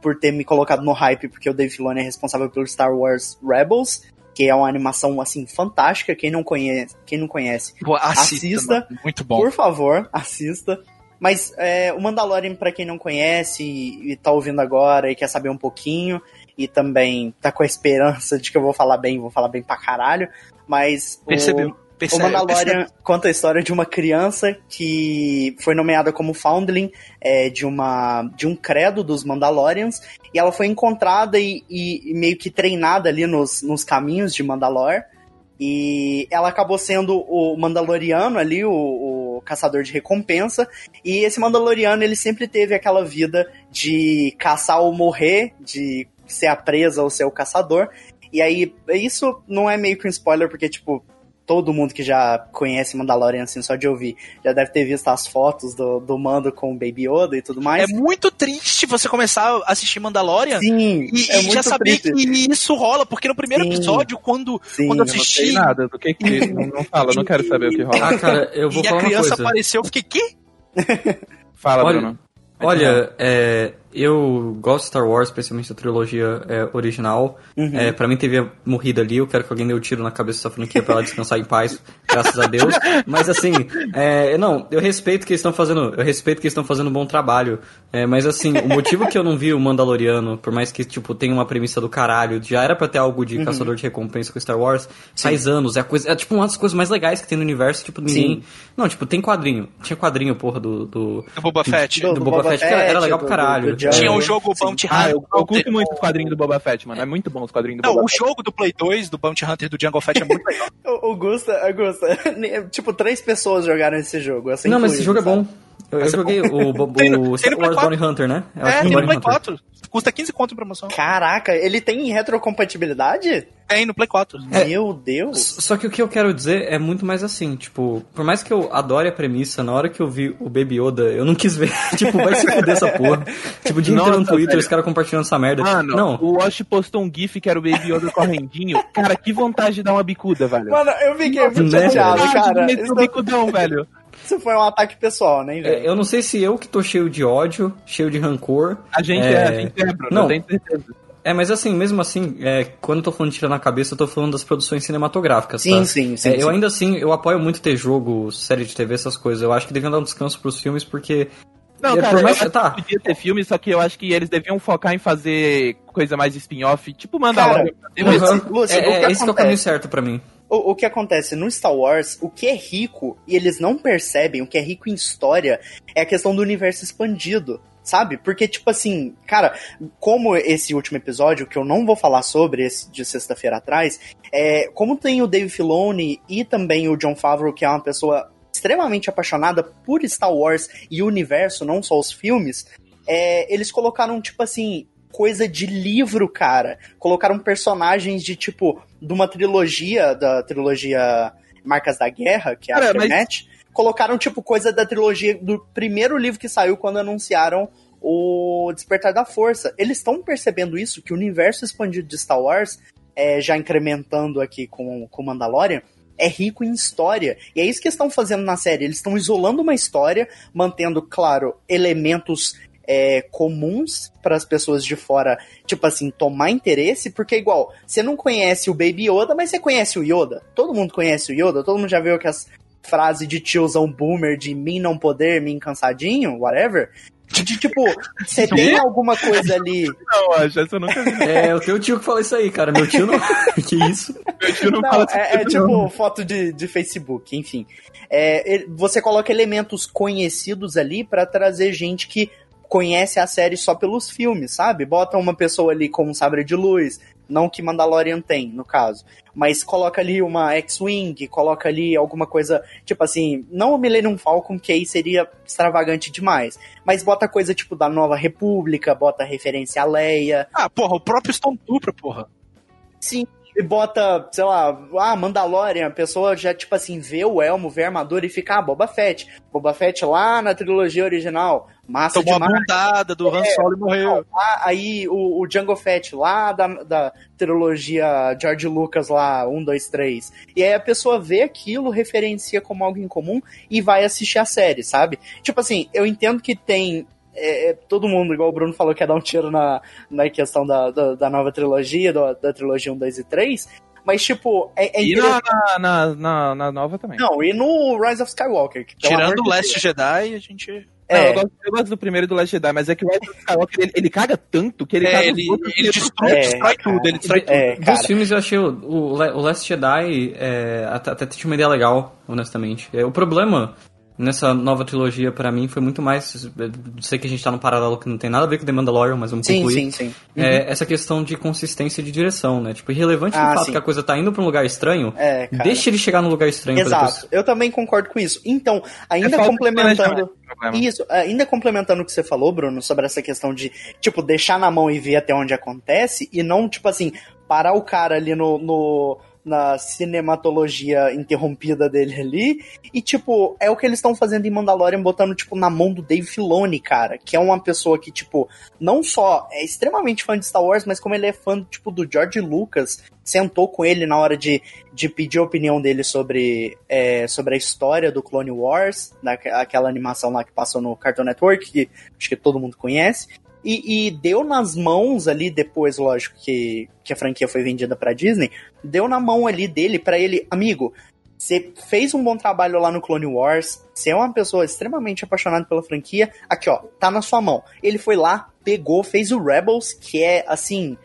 por ter me colocado no hype, porque o Dave Filoni é responsável pelo Star Wars Rebels, que é uma animação, assim, fantástica. Quem não conhece, quem não conhece Pô, assista, Assista. muito bom. por favor, assista. Mas é, o Mandalorian, pra quem não conhece e, e tá ouvindo agora e quer saber um pouquinho, e também tá com a esperança de que eu vou falar bem, vou falar bem pra caralho, mas o- Percebeu? o, Percebe, Mandalorian conta a história de uma criança que foi nomeada como foundling é, de, uma, de um credo dos Mandalorians, e ela foi encontrada e, e- e meio que treinada ali nos, nos caminhos de Mandalor, e ela acabou sendo o Mandaloriano ali, o, o caçador de recompensa. E esse Mandaloriano, ele sempre teve aquela vida de caçar ou morrer, de ser a presa ou ser o caçador. E aí, isso não é meio que um spoiler, porque, tipo, todo mundo que já conhece Mandalorian, assim, só de ouvir, já deve ter visto as fotos do, do Mando com o Baby Yoda e tudo É mais. muito triste você começar a assistir Mandalorian Sim, e, é e muito já saber triste. que isso rola, porque no primeiro Sim. episódio, quando, Sim, quando eu Eu não assisti sei nada do que que... Não, não fala, não quero saber o que rola. Ah, cara, eu vou e a falar uma criança coisa. apareceu, eu fiquei, que? Fala, Olha- Bruno. Olha, é, eu gosto de Star Wars, especialmente da trilogia é, original. Uhum. É, pra mim teve morrido ali, eu quero que alguém dê um tiro na cabeça dessa franquia pra ela descansar em paz, graças a Deus. Mas assim, é, não, eu respeito que eles estão fazendo. Eu respeito que eles estão fazendo um bom trabalho. É, mas assim, o motivo que eu não vi o Mandaloriano, por mais que, tipo, tenha uma premissa do caralho, já era pra ter algo Uhum. de caçador de recompensa com Star Wars, faz anos. É, a coisa, é tipo uma das coisas mais legais que tem no universo, tipo, ninguém. Não, tipo, tem quadrinho. Tinha quadrinho, porra, do. do Do Boba Fett. do Boba Fett, que era- era legal pra caralho. Tinha o jogo Bounty Hunter. Ah, eu, eu curto muito os quadrinhos do Boba Fett, mano. É muito bom os quadrinhos do Não, Boba o Fett. jogo do Play 2, do Bounty Hunter do Jungle Fett é muito legal. O, Gusta, tipo, três pessoas jogaram esse jogo. assim, Não, mas esse jogo é sabe? bom. Eu, eu joguei o, o, Tem o Star Wars 4. Bounty Hunter, né? Eu É, tem no Play Hunter. 4. Custa 15 conto em promoção. Caraca, ele tem retrocompatibilidade? Tem no Play 4. É. Meu Deus. Só que o que eu quero dizer é muito mais assim, tipo, por mais que eu adore a premissa, na hora que eu vi o Baby Yoda, eu não quis ver. tipo, vai se fuder essa porra. Tipo, o dia inteiro no Twitter, velho. os caras compartilhando essa merda. Mano, não. o Wash postou um gif que era o Baby Yoda correndinho. Cara, que vontade de dar uma bicuda, velho. Mano, eu fiquei muito Né, chateado, de cara. Isso, o bicudão, velho. Isso foi um ataque pessoal, né, É? Eu não sei se eu que tô cheio de ódio, cheio de rancor. A gente é, É. a gente é, Bruno. Não. Certeza. É, mas assim, mesmo assim, é, quando eu tô falando de tirar na cabeça, eu tô falando das produções cinematográficas, Sim, tá? sim, sim, É, sim. Eu ainda assim, eu apoio muito ter jogo, série de TV, essas coisas. Eu acho que deviam dar um descanso pros filmes, porque Não, É, cara, por mais- eu acho tá. que podia ter filme, só que eu acho que eles deviam focar em fazer coisa mais spin-off, tipo Mandalorian. Cara, Tem mais- Uhum. Lúcio, é, o que é, esse que é o caminho certo pra mim. O, o que acontece no Star Wars, o que é rico, e eles não percebem, o que é rico em história, é a questão do universo expandido sabe? Porque, tipo assim, cara, como esse último episódio, que eu não vou falar sobre, esse de sexta-feira atrás, é, como tem o Dave Filoni e também o John Favreau, que é uma pessoa extremamente apaixonada por Star Wars e o universo, não só os filmes, é, eles colocaram, tipo assim, coisa de livro, cara. Colocaram personagens de, tipo, de uma trilogia, da trilogia Marcas da Guerra, que é a Aftermath. Mas... Colocaram, tipo, coisa da trilogia do primeiro livro que saiu quando anunciaram o Despertar da Força. Eles estão percebendo isso, que o universo expandido de Star Wars, é, já incrementando aqui com o Mandalorian, é rico em história. E é isso que estão fazendo na série. Eles estão isolando uma história, mantendo, claro, elementos é, comuns para as pessoas de fora, tipo assim, tomar interesse, porque igual, você não conhece o Baby Yoda, mas você conhece o Yoda. Todo mundo conhece o Yoda, todo mundo já viu que as frases de tiozão boomer de mim não poder, mim cansadinho, whatever. De, tipo, você tem alguma coisa ali. Não, acho, essa eu nunca vi. É, o teu tio que falou isso aí, cara. Meu tio não. que isso? Meu tio não, não fala É, é tipo foto de, de Facebook, enfim. É, você coloca elementos conhecidos ali para trazer gente que conhece a série só pelos filmes, sabe? Bota uma pessoa ali com um sabre de luz, não que Mandalorian tem, no caso. Mas coloca ali uma X-Wing, coloca ali alguma coisa, tipo assim, não o Millennium Falcon, que aí seria extravagante demais. Mas bota coisa tipo da Nova República, bota referência a Leia. Ah, porra, o próprio Stone Trooper, porra. Sim, e bota, sei lá, ah, Mandalorian, a pessoa já, tipo assim, vê o elmo, vê a armadura e fica, ah, Boba Fett. Boba Fett lá na trilogia original, massa Tomou demais. bundada do Han é, Solo e morreu. Lá, aí o, o Django Fett lá da, da trilogia George Lucas lá, 1, 2, 3. E aí a pessoa vê aquilo, referencia como algo em comum e vai assistir a série, sabe? Tipo assim, eu entendo que tem é, é, todo mundo, igual o Bruno falou, quer dar um tiro na, na questão da, da, da nova trilogia, do, da trilogia 1, 2 e 3. Mas, tipo, é, é E na, na, na, na, nova também. Não, e no Rise of Skywalker. Tirando o Last Jedi, a gente. É. Não, eu, gosto, eu, gosto, do primeiro do Last Jedi, mas é que o Rise of Skywalker ele, ele caga tanto que ele é, caga ele, ele destrói, é, destrói tudo, ele destrói é, tudo. Dos filmes eu achei o, o, o Last Jedi é, até, até tinha uma ideia legal, honestamente. É, o problema nessa nova trilogia, para mim, foi muito mais. Sei que a gente tá num paralelo que não tem nada a ver com The Mandalorian, mas vamos sim, concluir. Sim, sim, é, uhum. é, essa questão de consistência de direção, né? Tipo, irrelevante ah, fato sim. que a coisa tá indo pra um lugar estranho, é, deixa ele chegar num lugar estranho. Exato, eu também concordo com isso. Então, ainda é complementando. Isso, ainda complementando o que você falou, Bruno, sobre essa questão de, tipo, deixar na mão e ver até onde acontece, e não, tipo assim, parar o cara ali no, no na cinematologia interrompida dele ali. E, tipo, é o que eles estão fazendo em Mandalorian, botando, tipo, na mão do Dave Filoni, cara. Que é uma pessoa que, tipo, não só é extremamente fã de Star Wars, mas como ele é fã, tipo, do George Lucas. Sentou com ele na hora de, de pedir a opinião dele sobre, é, sobre a história do Clone Wars, daquela animação lá que passou no Cartoon Network, que acho que todo mundo conhece. E, e, deu nas mãos ali, depois, lógico, que, que a franquia foi vendida pra Disney, deu na mão ali dele para ele, amigo, você fez um bom trabalho lá no Clone Wars, você é uma pessoa extremamente apaixonada pela franquia, aqui ó, tá na sua mão. Ele foi lá, pegou, fez o Rebels, que é assim.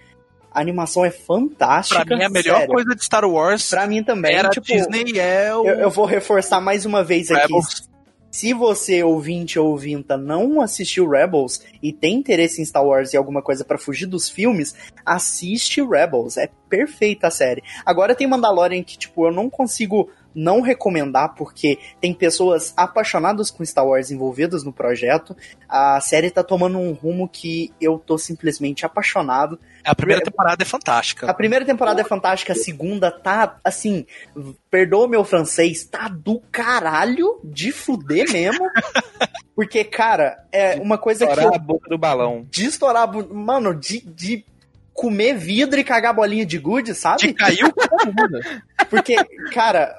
A animação é fantástica. Pra mim, a melhor sério. coisa de Star Wars. Pra mim também. Era tipo, Disney é o. Eu, eu, vou reforçar mais uma vez aqui. Rebels se você, ouvinte ou ouvinta, não assistiu Rebels e tem interesse em Star Wars e alguma coisa para fugir dos filmes, assiste Rebels. É perfeita a série. Agora tem Mandalorian que, tipo, eu não consigo não recomendar porque tem pessoas apaixonadas com Star Wars envolvidas no projeto. A série tá tomando um rumo que eu tô simplesmente apaixonado. A primeira temporada é fantástica. A primeira temporada é fantástica, a segunda tá, assim, perdoa meu francês, tá do caralho de fuder mesmo. Porque, cara, é uma coisa que. De a boca do balão. De estourar. Mano, de, de comer vidro e cagar bolinha de gude, sabe? De caiu Porque, cara,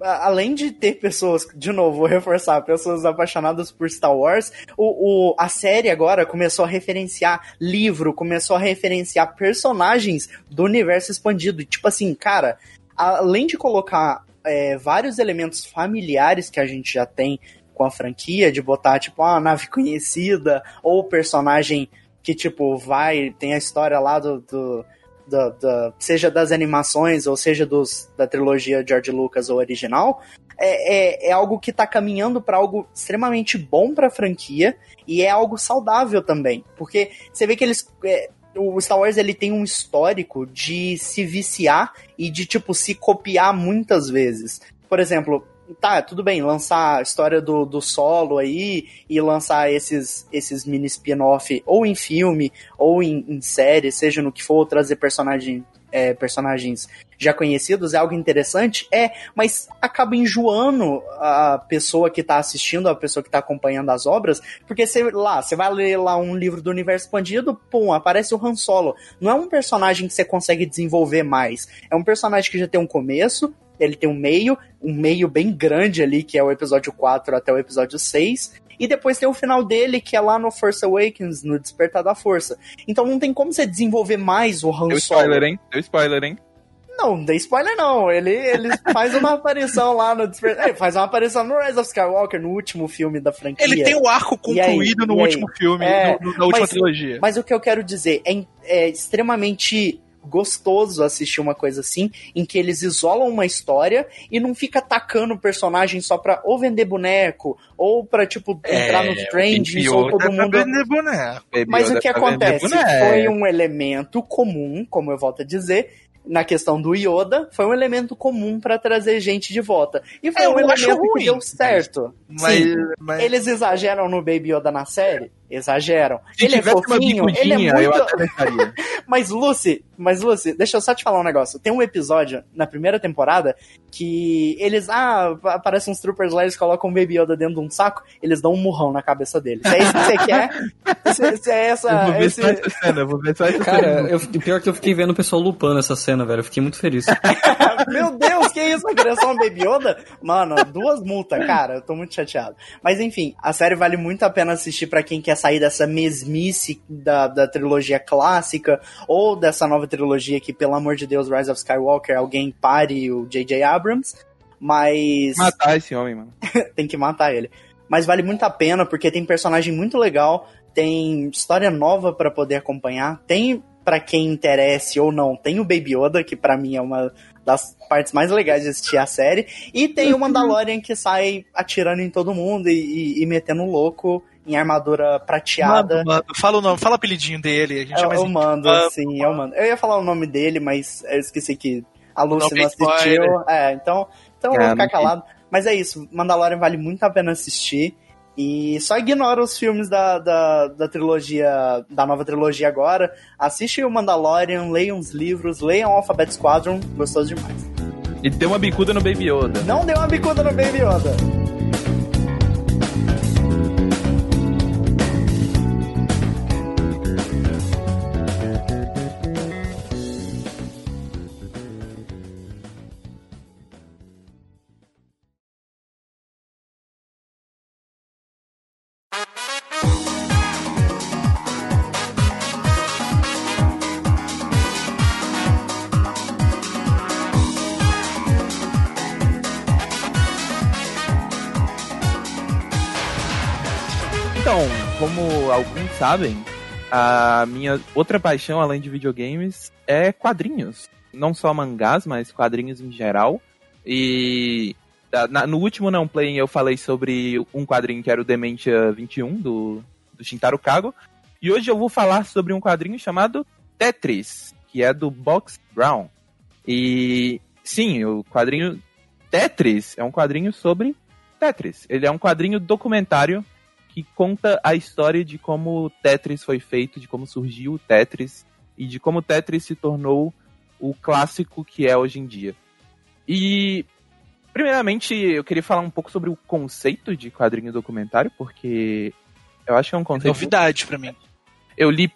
além de ter pessoas, de novo, vou reforçar, pessoas apaixonadas por Star Wars, o, o, a série agora começou a referenciar livro, começou a referenciar personagens do universo expandido. E, tipo assim, cara, além de colocar é, vários elementos familiares que a gente já tem com a franquia, de botar, tipo, uma nave conhecida, ou personagem que, tipo, vai, tem a história lá do, do seja das animações ou seja dos, da trilogia George Lucas ou original, é, é, é algo que tá caminhando para algo extremamente bom pra franquia e é algo saudável também. Porque você vê que eles. É, o Star Wars ele tem um histórico de se viciar e de, tipo, se copiar muitas vezes. Por exemplo, tá, tudo bem, lançar a história do, do solo aí e lançar esses, esses mini spin-off ou em filme ou em, em série, seja no que for, trazer personagem, é, personagens já conhecidos é algo interessante, é, mas acaba enjoando a pessoa que tá assistindo, a pessoa que tá acompanhando as obras, porque você lá, você vai ler lá um livro do universo expandido, pum, aparece o Han Solo. Não é um personagem que você consegue desenvolver mais. É um personagem que já tem um começo, ele tem um meio, um meio bem grande ali, que é o episódio 4 até o episódio 6. E depois tem o final dele, que é lá no Force Awakens, no Despertar da Força. Então não tem como você desenvolver mais o Han Deu Solo. spoiler, hein? Deu spoiler, hein? Não, não dei spoiler não. Ele, ele faz uma aparição lá no Despertar. Ele faz uma aparição no Rise of Skywalker, no último filme da franquia. Ele tem o arco E aí? concluído no último filme, É, no- no- na última mas- trilogia. Mas o que eu quero dizer é, é extremamente gostoso assistir uma coisa assim, em que eles isolam uma história e não fica atacando o personagem só pra ou vender boneco, ou pra, tipo, entrar nos trends, ou todo mundo... boneco. Baby Mas o que acontece? boneco. Foi um elemento comum, como eu volto a dizer, na questão do Yoda, foi um elemento comum pra trazer gente de volta. E foi É, um elemento ruim, que deu certo. Mas, Sim. mas- Eles exageram no Baby Yoda na série? Exageram. Se ele é fofinho, ele é muito... eu até. Mas Lucy, mas Lucy, deixa eu só te falar um negócio. Tem um episódio na primeira temporada que eles, ah, aparecem uns troopers lá, eles colocam um Baby Yoda dentro de um saco, eles dão um murrão na cabeça dele. Se é isso que você quer, se, se é Eu essa, vou ver esse... só essa cena, eu vou ver só essa Cara, cena. eu, pior que eu fiquei vendo o pessoal lupando essa cena, velho. Eu fiquei muito feliz. Meu Deus, que isso? A criação um Baby Yoda? Mano, duas multas, cara. Eu tô muito chateado. Mas enfim, a série vale muito a pena assistir pra quem quer sair dessa mesmice da, da trilogia clássica ou dessa nova trilogia que, pelo amor de Deus, Rise of Skywalker, alguém pare o J.J. Abrams. Mas Matar esse homem, mano. tem que matar ele. Mas vale muito a pena porque tem personagem muito legal, tem história nova pra poder acompanhar, tem pra quem interesse ou não, tem o Baby Yoda, que pra mim é uma das partes mais legais de assistir a série, e tem o Mandalorian que sai atirando em todo mundo e, e- e metendo louco em armadura prateada. Mano, mano, fala o nome, fala o apelidinho dele. A gente é Eu, mais eu mando, Ah, sim, eu mando. Eu ia falar o nome dele, mas eu esqueci que a Lucy Não assistiu. É, então, então eu vou ficar não tem. calado. Mas é isso, Mandalorian vale muito a pena assistir. E só ignora os filmes da, da, da trilogia, da nova trilogia agora. Assiste o Mandalorian, leia uns livros, leiam o Alphabet Squadron, gostoso demais. E deu uma bicuda no Baby Yoda. Não dê uma bicuda no Baby Yoda. Sabem, a minha outra paixão, além de videogames, é quadrinhos. Não só mangás, mas quadrinhos em geral. E na- no último Não Play eu falei sobre um quadrinho que era o Dementia 21, do, do Shintaro Kago. E hoje eu vou falar sobre um quadrinho chamado Tetris, que é do Box Brown. E sim, o quadrinho Tetris é um quadrinho sobre Tetris. Ele é um quadrinho documentário que conta a história de como o Tetris foi feito, de como surgiu o Tetris e de como o Tetris se tornou o clássico que é hoje em dia. E primeiramente eu queria falar um pouco sobre o conceito de quadrinho documentário, porque eu acho que é um conceito novidade pra mim. eu li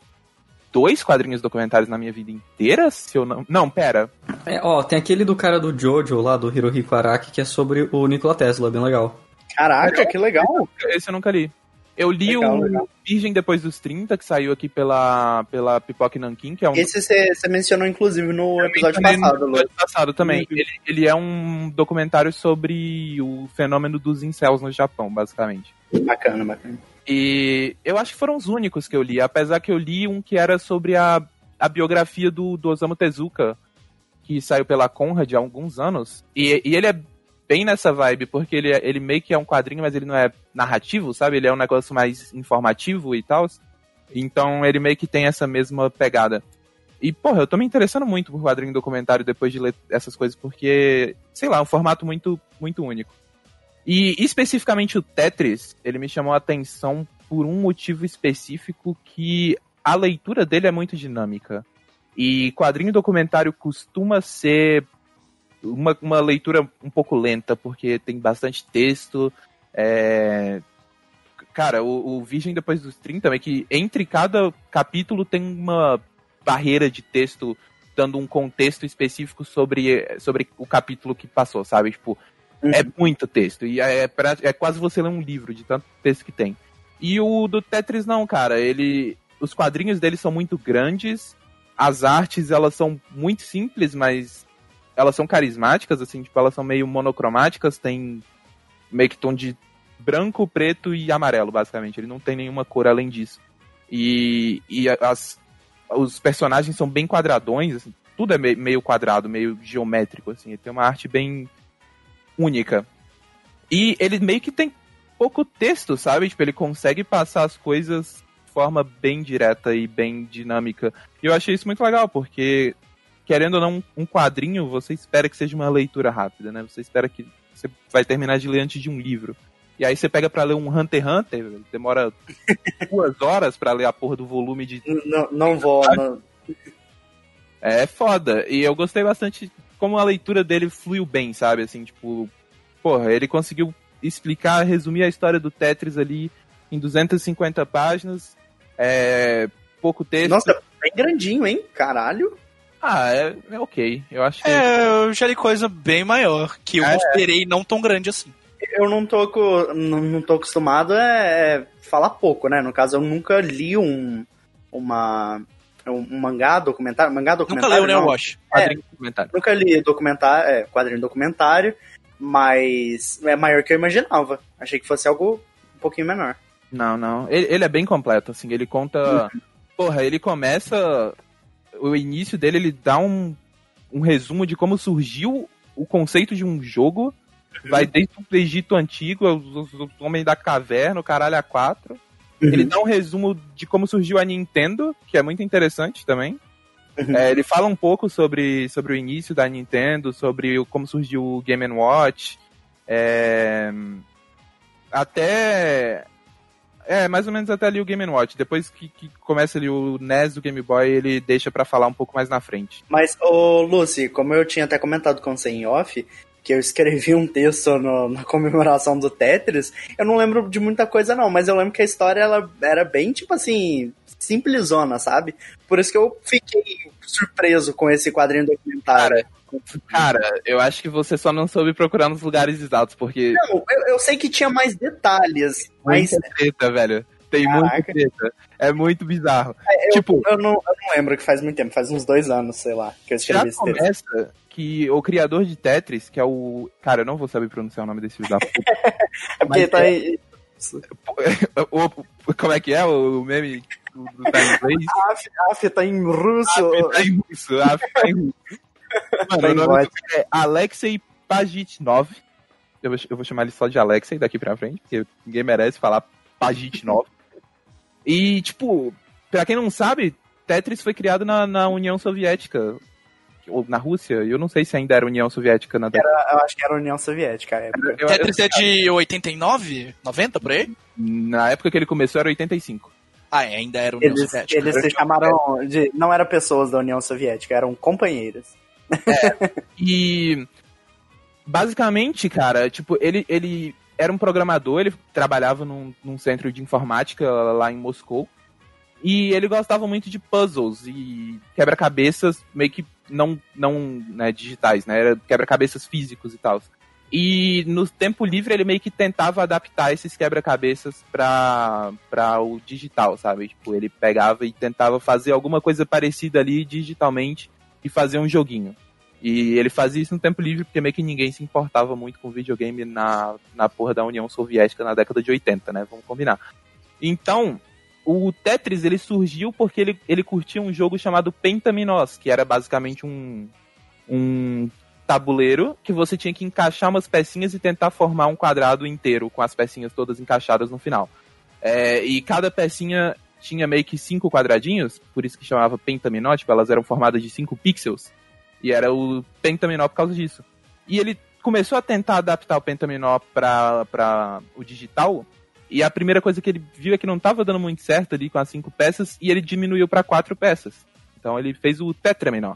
dois quadrinhos documentários na minha vida inteira, se eu não. Não, pera. É, ó, tem aquele do cara do Jojo lá, do Hirohiko Araki, que é sobre o Nikola Tesla, bem legal. Caraca, que legal. Esse eu nunca li. Eu li Legal, o legal. Virgem Depois dos 30, que saiu aqui pela, pela Pipoca Nankin, que é um Esse você mencionou, inclusive, no episódio no passado, Lu. episódio passado também. Uhum. Ele, ele é um documentário sobre o fenômeno dos incels no Japão, basicamente. Bacana, bacana. E eu acho que foram os únicos que eu li, apesar que eu li um que era sobre a a biografia do, do Osamu Tezuka, que saiu pela Conrad há alguns anos. E, e ele é bem nessa vibe, porque ele, é, ele meio que é um quadrinho, mas ele não é narrativo, sabe? Ele é um negócio mais informativo e tal. Então ele meio que tem essa mesma pegada. E, porra, eu tô me interessando muito por quadrinho documentário depois de ler essas coisas, porque, sei lá, é um formato muito, muito único. E especificamente o Tetris, ele me chamou a atenção por um motivo específico que a leitura dele é muito dinâmica. E quadrinho documentário costuma ser uma, uma leitura um pouco lenta, porque tem bastante texto. É... Cara, o, o Virgem depois dos 30 é que entre cada capítulo tem uma barreira de texto dando um contexto específico sobre, sobre o capítulo que passou, sabe? Tipo, uhum. é muito texto. E é, é, é quase você ler um livro de tanto texto que tem. E o do Tetris não, cara. Ele. Os quadrinhos dele são muito grandes. As artes, elas são muito simples, mas elas são carismáticas, assim, tipo, elas são meio monocromáticas, tem meio que tom de branco, preto e amarelo, basicamente. Ele não tem nenhuma cor além disso. E, e as, os personagens são bem quadradões, assim, tudo é meio quadrado, meio geométrico, assim. Ele tem uma arte bem única. E ele meio que tem pouco texto, sabe? Tipo, ele consegue passar as coisas de forma bem direta e bem dinâmica. E eu achei isso muito legal, porque, querendo ou não, um quadrinho, você espera que seja uma leitura rápida, né? Você espera que você vai terminar de ler antes de um livro. E aí você pega para ler um Hunter x Hunter, demora duas horas para ler a porra do volume de. Não, não vou. Não. É foda. E eu gostei bastante como a leitura dele fluiu bem, sabe? Assim, tipo, porra, ele conseguiu explicar, resumir a história do Tetris ali em 250 páginas. É, pouco texto. Nossa, bem grandinho, hein? Caralho. Ah, é, é ok. Eu acho que. É, eu já li coisa bem maior, que eu é. esperei não tão grande assim eu não tô, não, não tô acostumado é, é falar pouco, né? No caso, eu nunca li um, uma, um mangá documentário. Mangá documentário. Nunca leu, né, Wash? Quadrinho é, documentário. Nunca li documentário, é, quadrinho documentário, mas é maior que eu imaginava. Achei que fosse algo um pouquinho menor. Não, não. Ele, ele é bem completo, assim. Ele conta. Uhum. Porra, ele começa. O início dele, ele dá um, um resumo de como surgiu o conceito de um jogo Vai desde o Egito Antigo, os, os, Homens da Caverna, o Caralho A4. Uhum. Ele dá um resumo de como surgiu a Nintendo, que é muito interessante também. Uhum. É, ele fala um pouco sobre, sobre o início da Nintendo, sobre o, como surgiu o Game Watch. É, até. É, mais ou menos até ali o Game Watch. Depois que, que começa ali o NES do Game Boy, ele deixa para falar um pouco mais na frente. Mas, ô Lucy, como eu tinha até comentado com você em off, que eu escrevi um texto no, na comemoração do Tetris, eu não lembro de muita coisa não, mas eu lembro que a história ela era bem, tipo assim, simplesona, sabe? Por isso que eu fiquei surpreso com esse quadrinho documentário. Cara, cara, eu acho que você só não soube procurar nos lugares exatos, porque... Não, eu, eu sei que tinha mais detalhes, mas... Muita treta, velho. Tem Caraca. muita treta. É muito bizarro. É, eu, tipo, eu não, eu não lembro que faz muito tempo, faz uns dois anos, sei lá, que eu escrevi já esse começa, texto que o criador de Tetris, que é o. Cara, eu não vou saber pronunciar o nome desse filho da puta. é porque tá é... aí. o, como é que é o meme do, do tá em inglês? Af tá em russo. Af tá em russo. Af tá em russo. Mano, o nome é Alexei Pagitnov. Eu vou, eu vou chamar ele só de Alexei daqui pra frente, porque ninguém merece falar Pagitnov. e, tipo, pra quem não sabe, Tetris foi criado na, na União Soviética ou na Rússia, eu não sei se ainda era União Soviética na. Era, eu acho que era União Soviética. Eu, Tetris é de 89? 90 por aí? Na época que ele começou era 85. Ah, é, ainda era União eles, Soviética. Eles se chamaram de. Não eram pessoas da União Soviética, eram companheiros. É, e. Basicamente, cara, tipo, ele, ele era um programador, ele trabalhava num, num centro de informática lá em Moscou. E ele gostava muito de puzzles e quebra-cabeças meio que não, não né, digitais, né? Era quebra-cabeças físicos e tal. E no tempo livre ele meio que tentava adaptar esses quebra-cabeças para o digital, sabe? Tipo, ele pegava e tentava fazer alguma coisa parecida ali digitalmente e fazer um joguinho. E ele fazia isso no tempo livre porque meio que ninguém se importava muito com videogame na, na porra da União Soviética na década de 80, né? Vamos combinar. Então, o Tetris ele surgiu porque ele, ele curtia um jogo chamado Pentaminos, que era basicamente um, um tabuleiro que você tinha que encaixar umas pecinhas e tentar formar um quadrado inteiro com as pecinhas todas encaixadas no final. É, e cada pecinha tinha meio que cinco quadradinhos, por isso que chamava pentaminó, tipo, elas eram formadas de cinco pixels. E era o pentaminó por causa disso. E ele começou a tentar adaptar o pentaminó para o digital, e a primeira coisa que ele viu é que não estava dando muito certo ali com as cinco peças, e ele diminuiu para quatro peças. Então ele fez o tetraminó.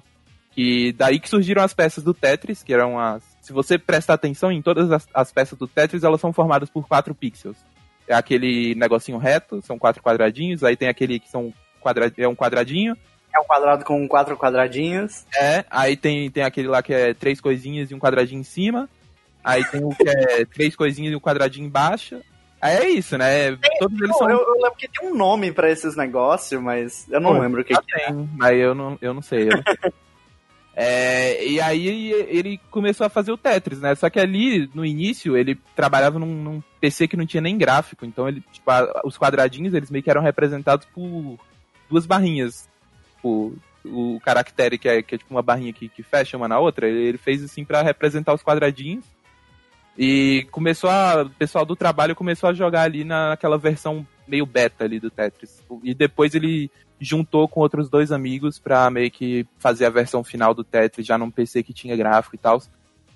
Que daí que surgiram as peças do Tetris, que eram as. Se você prestar atenção em todas as, as peças do Tetris, elas são formadas por quatro pixels. É aquele negocinho reto, são quatro quadradinhos, aí tem aquele que são quadra, é um quadradinho. É um quadrado com quatro quadradinhos. É, aí tem, tem aquele lá que é três coisinhas e um quadradinho em cima. Aí tem o que é três coisinhas e um quadradinho embaixo. Aí é isso, né? Tem, Todos eles são... eu, eu, lembro que tem um nome para esses negócios, mas eu não Pô, lembro o que, que tem, é. Mas eu não, eu não sei. Eu não sei. É, e aí ele começou a fazer o Tetris, né? Só que ali, no início, ele trabalhava num, num PC que não tinha nem gráfico. Então, ele, tipo, a, os quadradinhos, eles meio que eram representados por duas barrinhas. Tipo, o caractere, que é, que é tipo uma barrinha que, que fecha uma na outra, ele fez assim para representar os quadradinhos. E começou a. O pessoal do trabalho começou a jogar ali naquela versão meio beta ali do Tetris. E depois ele juntou com outros dois amigos pra meio que fazer a versão final do Tetris já num PC que tinha gráfico e tal.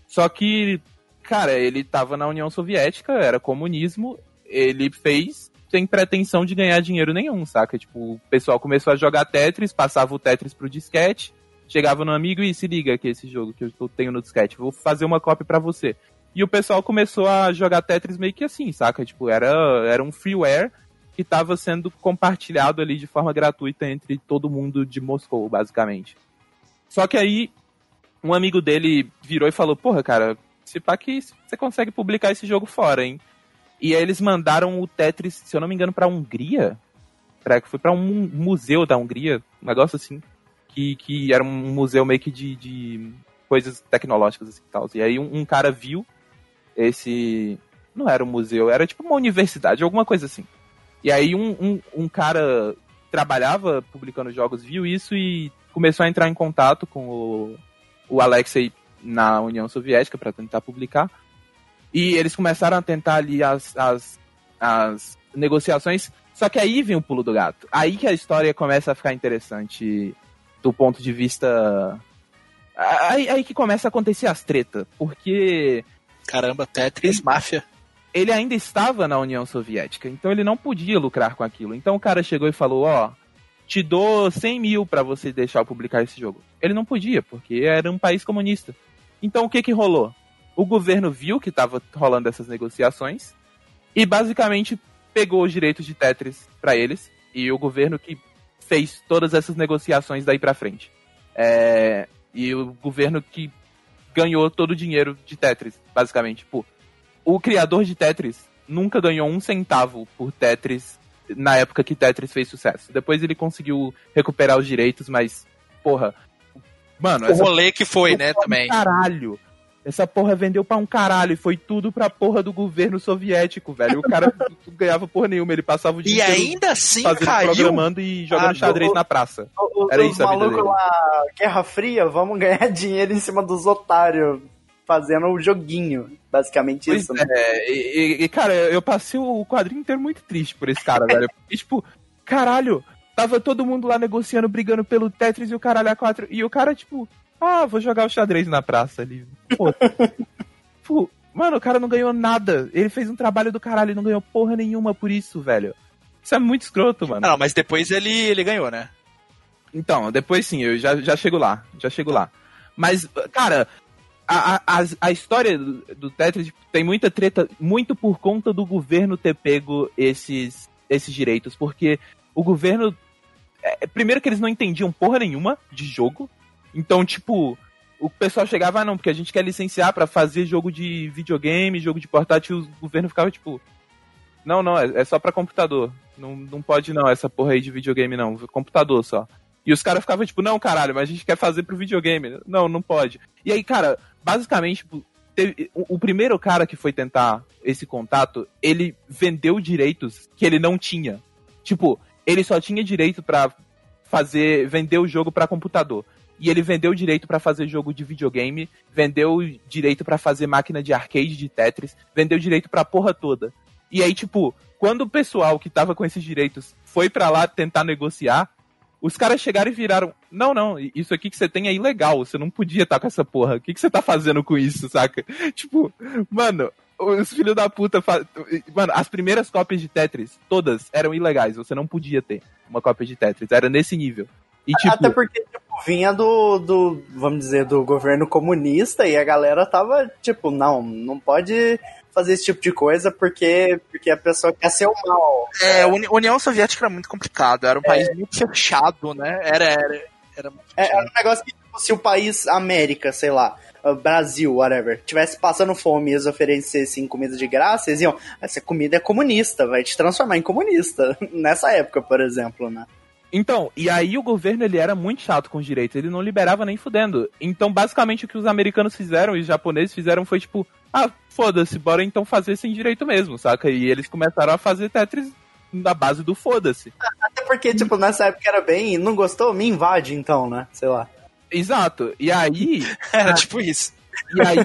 Só que, cara, ele tava na União Soviética, era comunismo, ele fez sem pretensão de ganhar dinheiro nenhum, saca? Tipo, o pessoal começou a jogar Tetris, passava o Tetris pro disquete, chegava no amigo e se liga que esse jogo que eu tenho no disquete, vou fazer uma cópia para você. E o pessoal começou a jogar Tetris meio que assim, saca? Tipo, era, era um freeware que estava sendo compartilhado ali de forma gratuita entre todo mundo de Moscou, basicamente. Só que aí, um amigo dele virou e falou: Porra, cara, se pá que você consegue publicar esse jogo fora, hein? E aí eles mandaram o Tetris, se eu não me engano, pra Hungria. Pra, foi para um museu da Hungria, um negócio assim. Que, que era um museu meio que de, de coisas tecnológicas assim, e tal. E aí um, um cara viu esse. Não era um museu, era tipo uma universidade, alguma coisa assim. E aí um, um, um cara trabalhava publicando jogos, viu isso e começou a entrar em contato com o, o Alexei na União Soviética para tentar publicar. E eles começaram a tentar ali as, as, as negociações. Só que aí vem o pulo do gato. Aí que a história começa a ficar interessante do ponto de vista. Aí, aí que começa a acontecer as tretas. Porque. Caramba, Tetris, máfia ele ainda estava na União Soviética, então ele não podia lucrar com aquilo. Então o cara chegou e falou: Ó, te dou 100 mil para você deixar eu publicar esse jogo. Ele não podia, porque era um país comunista. Então o que que rolou? O governo viu que estava rolando essas negociações e basicamente pegou os direitos de Tetris para eles e o governo que fez todas essas negociações daí para frente. É, e o governo que ganhou todo o dinheiro de Tetris, basicamente. Tipo, o criador de Tetris nunca ganhou um centavo por Tetris na época que Tetris fez sucesso. Depois ele conseguiu recuperar os direitos, mas, porra. Mano, o rolê que foi, né, também. Caralho. Essa porra vendeu pra um caralho e foi tudo pra porra do governo soviético, velho. O cara não ganhava porra nenhuma, ele passava o dia E ainda assim fazendo, caiu. programando e jogando ah, xadrez na praça. O, Era isso a vida dele. Lá, Guerra Fria, vamos ganhar dinheiro em cima dos otários fazendo o joguinho. Basicamente pois isso, né? É, e, e, cara, eu passei o quadrinho inteiro muito triste por esse cara, velho. E, tipo, caralho, tava todo mundo lá negociando, brigando pelo Tetris e o caralho a quatro. E o cara, tipo, ah, vou jogar o xadrez na praça ali. Pô. Pô, mano, o cara não ganhou nada. Ele fez um trabalho do caralho e não ganhou porra nenhuma por isso, velho. Isso é muito escroto, mano. Não, mas depois ele, ele ganhou, né? Então, depois sim, eu já, já chego lá. Já chego lá. Mas, cara, a, a, a história do, do Tetris tem muita treta, muito por conta do governo ter pego esses, esses direitos, porque o governo. É, primeiro que eles não entendiam porra nenhuma de jogo. Então, tipo, o pessoal chegava, ah, não, porque a gente quer licenciar para fazer jogo de videogame, jogo de portátil, o governo ficava tipo. Não, não, é, é só para computador. Não, não pode não, essa porra aí de videogame não, computador só. E os caras ficavam tipo, não, caralho, mas a gente quer fazer pro videogame. Não, não pode. E aí, cara, basicamente, tipo, teve, o, o, primeiro cara que foi tentar esse contato, ele vendeu direitos que ele não tinha. Tipo, ele só tinha direito pra fazer, vender o jogo pra computador. E ele vendeu direito pra fazer jogo de videogame, vendeu direito pra fazer máquina de arcade de Tetris, vendeu direito pra porra toda. E aí, tipo, quando o pessoal que tava com esses direitos foi pra lá tentar negociar, os caras chegaram e viraram: Não, não, isso aqui que você tem é ilegal, você não podia estar com essa porra. O que, que você tá fazendo com isso, saca? Tipo, mano, os filhos da puta. Fa... Mano, as primeiras cópias de Tetris, todas eram ilegais, você não podia ter uma cópia de Tetris, era nesse nível. E, tipo, Até porque, tipo, vinha do, do, vamos dizer, do governo comunista e a galera tava, tipo, não, não pode fazer esse tipo de coisa porque, porque a pessoa quer ser o mal. É, a Uni- União Soviética era muito complicado, era um país muito fechado, né? Era, era, era muito É, era um negócio que, tipo, se o país América, sei lá, Brasil, whatever, tivesse passando fome e eles oferecessem comida de graça, eles iam, essa comida é comunista, vai te transformar em comunista. Nessa época, por exemplo, né? Então, e aí o governo ele era muito chato com os direitos, ele não liberava nem fudendo. Então, basicamente, o que os americanos fizeram e os japoneses fizeram foi tipo, ah, foda-se, bora então fazer sem direito mesmo, saca? E eles começaram a fazer Tetris na base do foda-se. Até porque, tipo, nessa época era bem, não gostou? Me invade então, né? Sei lá. Exato. E aí, Era tipo isso. e aí,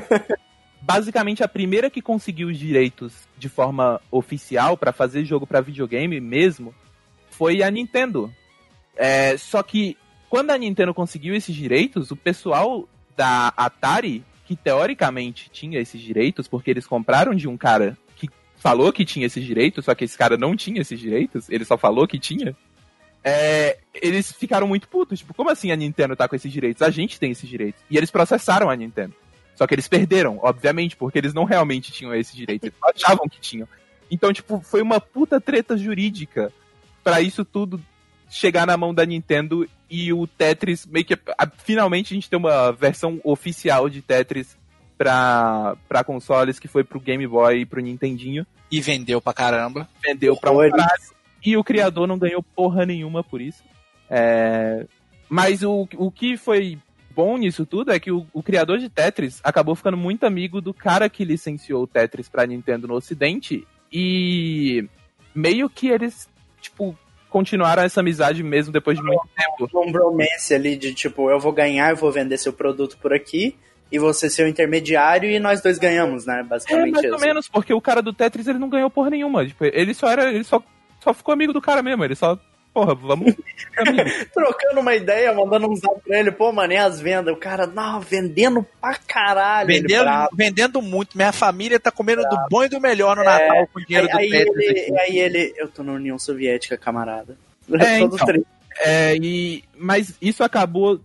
basicamente a primeira que conseguiu os direitos de forma oficial pra fazer jogo pra videogame mesmo foi a Nintendo. É, só que quando a Nintendo conseguiu esses direitos, o pessoal da Atari, que teoricamente tinha esses direitos, porque eles compraram de um cara que falou que tinha esses direitos, só que esse cara não tinha esses direitos, ele só falou que tinha. é, eles ficaram muito putos. Tipo, como assim a Nintendo tá com esses direitos? A gente tem esses direitos. E eles processaram a Nintendo. Só que eles perderam, obviamente, porque eles não realmente tinham esse direito. Eles achavam que tinham. Então, tipo, foi uma puta treta jurídica pra isso tudo chegar na mão da Nintendo e o Tetris meio que. a- finalmente a gente tem uma versão oficial de Tetris pra, pra consoles que foi pro Game Boy e pro Nintendinho. E vendeu pra caramba. Vendeu pra um caralho. E o criador não ganhou porra nenhuma por isso. É, Mas o, o que foi bom nisso tudo é que o, o criador de Tetris acabou ficando muito amigo do cara que licenciou o Tetris pra Nintendo no Ocidente. E meio que eles, tipo, continuaram essa amizade mesmo depois de muito tempo. Um bromance ali de, tipo, eu vou ganhar, eu vou vender seu produto por aqui, e você ser o intermediário, e nós dois ganhamos, né? É, Basicamente mais ou menos, porque o cara do Tetris ele não ganhou porra nenhuma. Tipo, ele só era. Ele só, só ficou amigo do cara mesmo. Ele só. Porra, vamos. Trocando uma ideia, mandando um zap pra ele, pô, mano, e as vendas? O cara, não, vendendo pra caralho. Vendendo, bravo. vendendo muito. Minha família tá comendo do bom e do melhor no Natal com o dinheiro Aí, do aí Tetris. ele, aqui. aí ele, eu tô na União Soviética, camarada. É, Todos então. três. É, e, mas isso acabou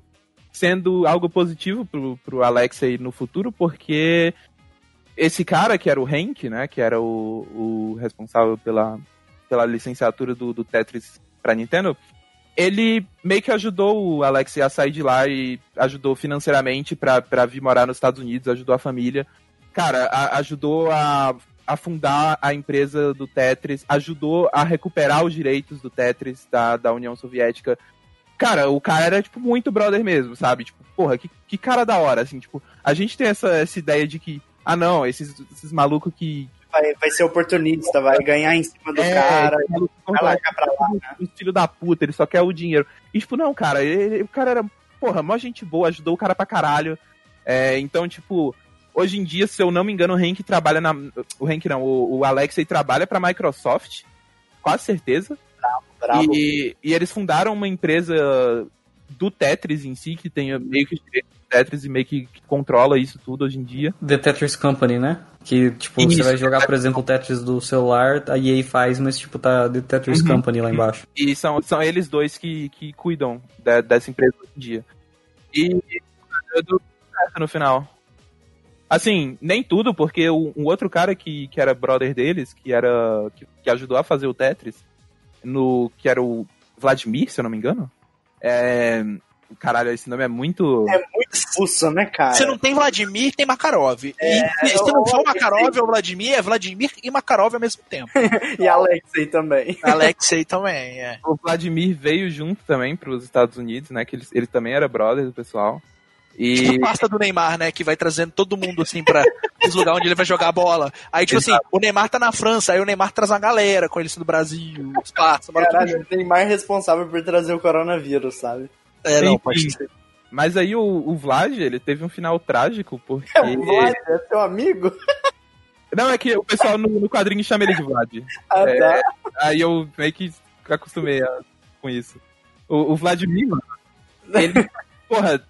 sendo algo positivo pro, pro Alexei no futuro, porque esse cara, que era o Henk, né, que era o, o responsável pela, pela licenciatura do, do Tetris pra Nintendo, ele meio que ajudou o Alexei a sair de lá e ajudou financeiramente pra, pra vir morar nos Estados Unidos, ajudou a família. Cara, a- ajudou a, a fundar a empresa do Tetris, ajudou a recuperar os direitos do Tetris da, da União Soviética. Cara, o cara era, tipo, muito brother mesmo, sabe? Tipo, porra, que, que cara da hora, assim, tipo, a gente tem essa, essa ideia de que, ah não, esses, esses malucos que. Vai, vai ser oportunista, vai ganhar em cima do é, cara, que vai largar pra lá. um filho da puta, ele só quer o dinheiro. E, tipo, não, cara, ele- o cara era, porra, mó gente boa, ajudou o cara pra caralho. É, então, tipo, hoje em dia, se eu não me engano, o Henk trabalha na. O Henk não, o, o Alexei trabalha pra Microsoft, quase certeza. Bravo. E, e eles fundaram uma empresa do Tetris em si, que tem meio que os direitos Tetris e meio que, que controla isso tudo hoje em dia. The Tetris Company, né? Que, tipo, Isso, você vai jogar, por exemplo, o Tetris do celular, a EA faz, mas, tipo, tá The Tetris Uhum. Company lá embaixo. E são, são eles dois que, que cuidam da- dessa empresa hoje em dia. E no final. Assim, nem tudo, porque o- um outro cara que, que era brother deles, que era. Que, que ajudou a fazer o Tetris, no. que era o Vladimir, se eu não me engano. É. Caralho, esse nome é muito. É muito expulso, né, cara? Se não tem Vladimir, tem Makarov. e se, se não for Makarov ou Vladimir, é Vladimir e Makarov ao mesmo tempo. E Alexei também. Alexei também, é. O Vladimir veio junto também para os Estados Unidos, né? Que ele, ele também era brother do pessoal. E Tipo a pasta do Neymar, né? Que vai trazendo todo mundo, assim, pra os lugares onde ele vai jogar a bola. Aí, tipo assim, o Neymar tá na França, aí o Neymar traz uma galera com ele do Brasil, os passos, Caralho, o Neymar é responsável por trazer o coronavírus, sabe? É, não, Enfim. pode ser. Mas aí o, o Vlad, ele teve um final trágico, porque. É o Vlad, é seu amigo? Não, é que o pessoal no, no quadrinho chama ele de Vlad. Ah, É. tá. Aí eu meio que acostumei a- com isso. O, o Vladimir, mano, ele. porra,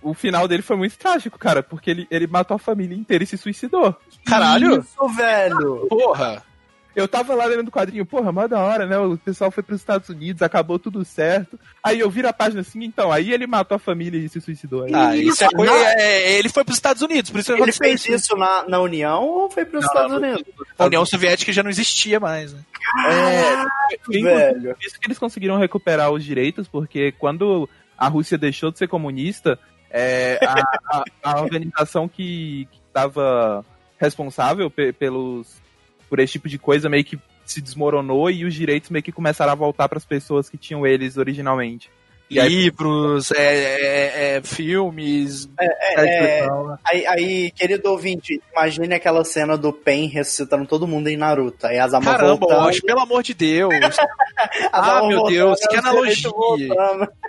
o final dele foi muito trágico, cara, porque ele, ele matou a família inteira e se suicidou. Caralho! Isso, velho! Porra! Eu tava lá lendo o quadrinho, porra, mó da hora, né? O pessoal foi pros Estados Unidos, acabou tudo certo. Aí eu viro a página assim, então, aí ele matou a família e se suicidou. Aí. Ah, isso é coisa. não. é- ele foi pros Estados Unidos, por isso que Ele fez isso na, na União ou foi pros Não, Estados Unidos? A União Soviética já não existia mais, né? É, foi inclusive Velho. por isso que eles conseguiram recuperar os direitos, porque quando a Rússia deixou de ser comunista, é, a, a- a organização que estava responsável pe- pelos por esse tipo de coisa meio que se desmoronou e os direitos meio que começaram a voltar para as pessoas que tinham eles originalmente. E aí- Livros, é, é- é, filmes. É, aí, aí, querido ouvinte, imagine aquela cena do Pen ressuscitando todo mundo em Naruto. Aí as almas Caramba, voltando. Osh, pelo amor de Deus. ah, meu voltando, Deus, que analogia.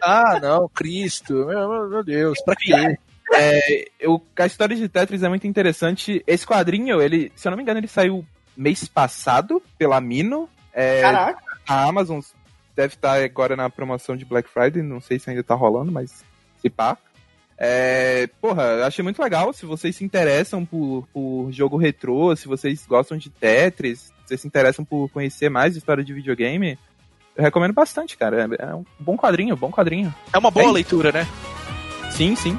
ah, não, Cristo. Meu, meu- meu Deus, pra quê? É, eu, a história de Tetris é muito interessante. Esse quadrinho, ele, se eu não me engano, ele saiu mês passado pela Mino. É, Caraca, a Amazon deve estar agora na promoção de Black Friday, não sei se ainda tá rolando, mas se pá. É, porra, eu achei muito legal. Se vocês se interessam por, por jogo retrô, se vocês gostam de Tetris, se vocês se interessam por conhecer mais história de videogame, eu recomendo bastante, cara. É, é um bom quadrinho, bom quadrinho. É uma boa Hein? leitura, né? Sim, sim.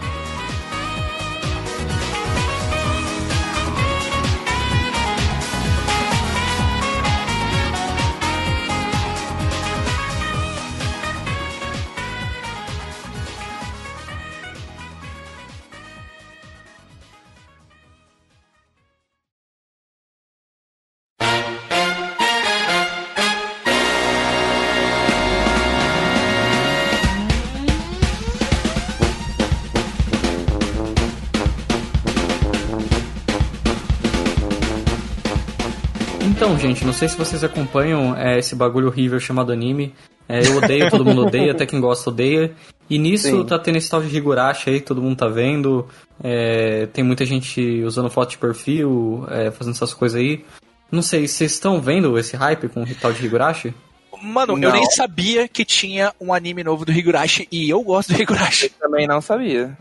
Gente, não sei se vocês acompanham é, esse bagulho horrível chamado anime. É, eu odeio, todo mundo odeia, até quem gosta odeia. E nisso Sim. tá tendo esse tal de Higurashi aí, todo mundo tá vendo. É, tem muita gente usando foto de perfil, é, fazendo essas coisas aí. Não sei, vocês estão vendo esse hype com o tal de Higurashi? Mano, eu Não. nem sabia que tinha um anime novo do Higurashi e eu gosto do Higurashi. Também não sabia.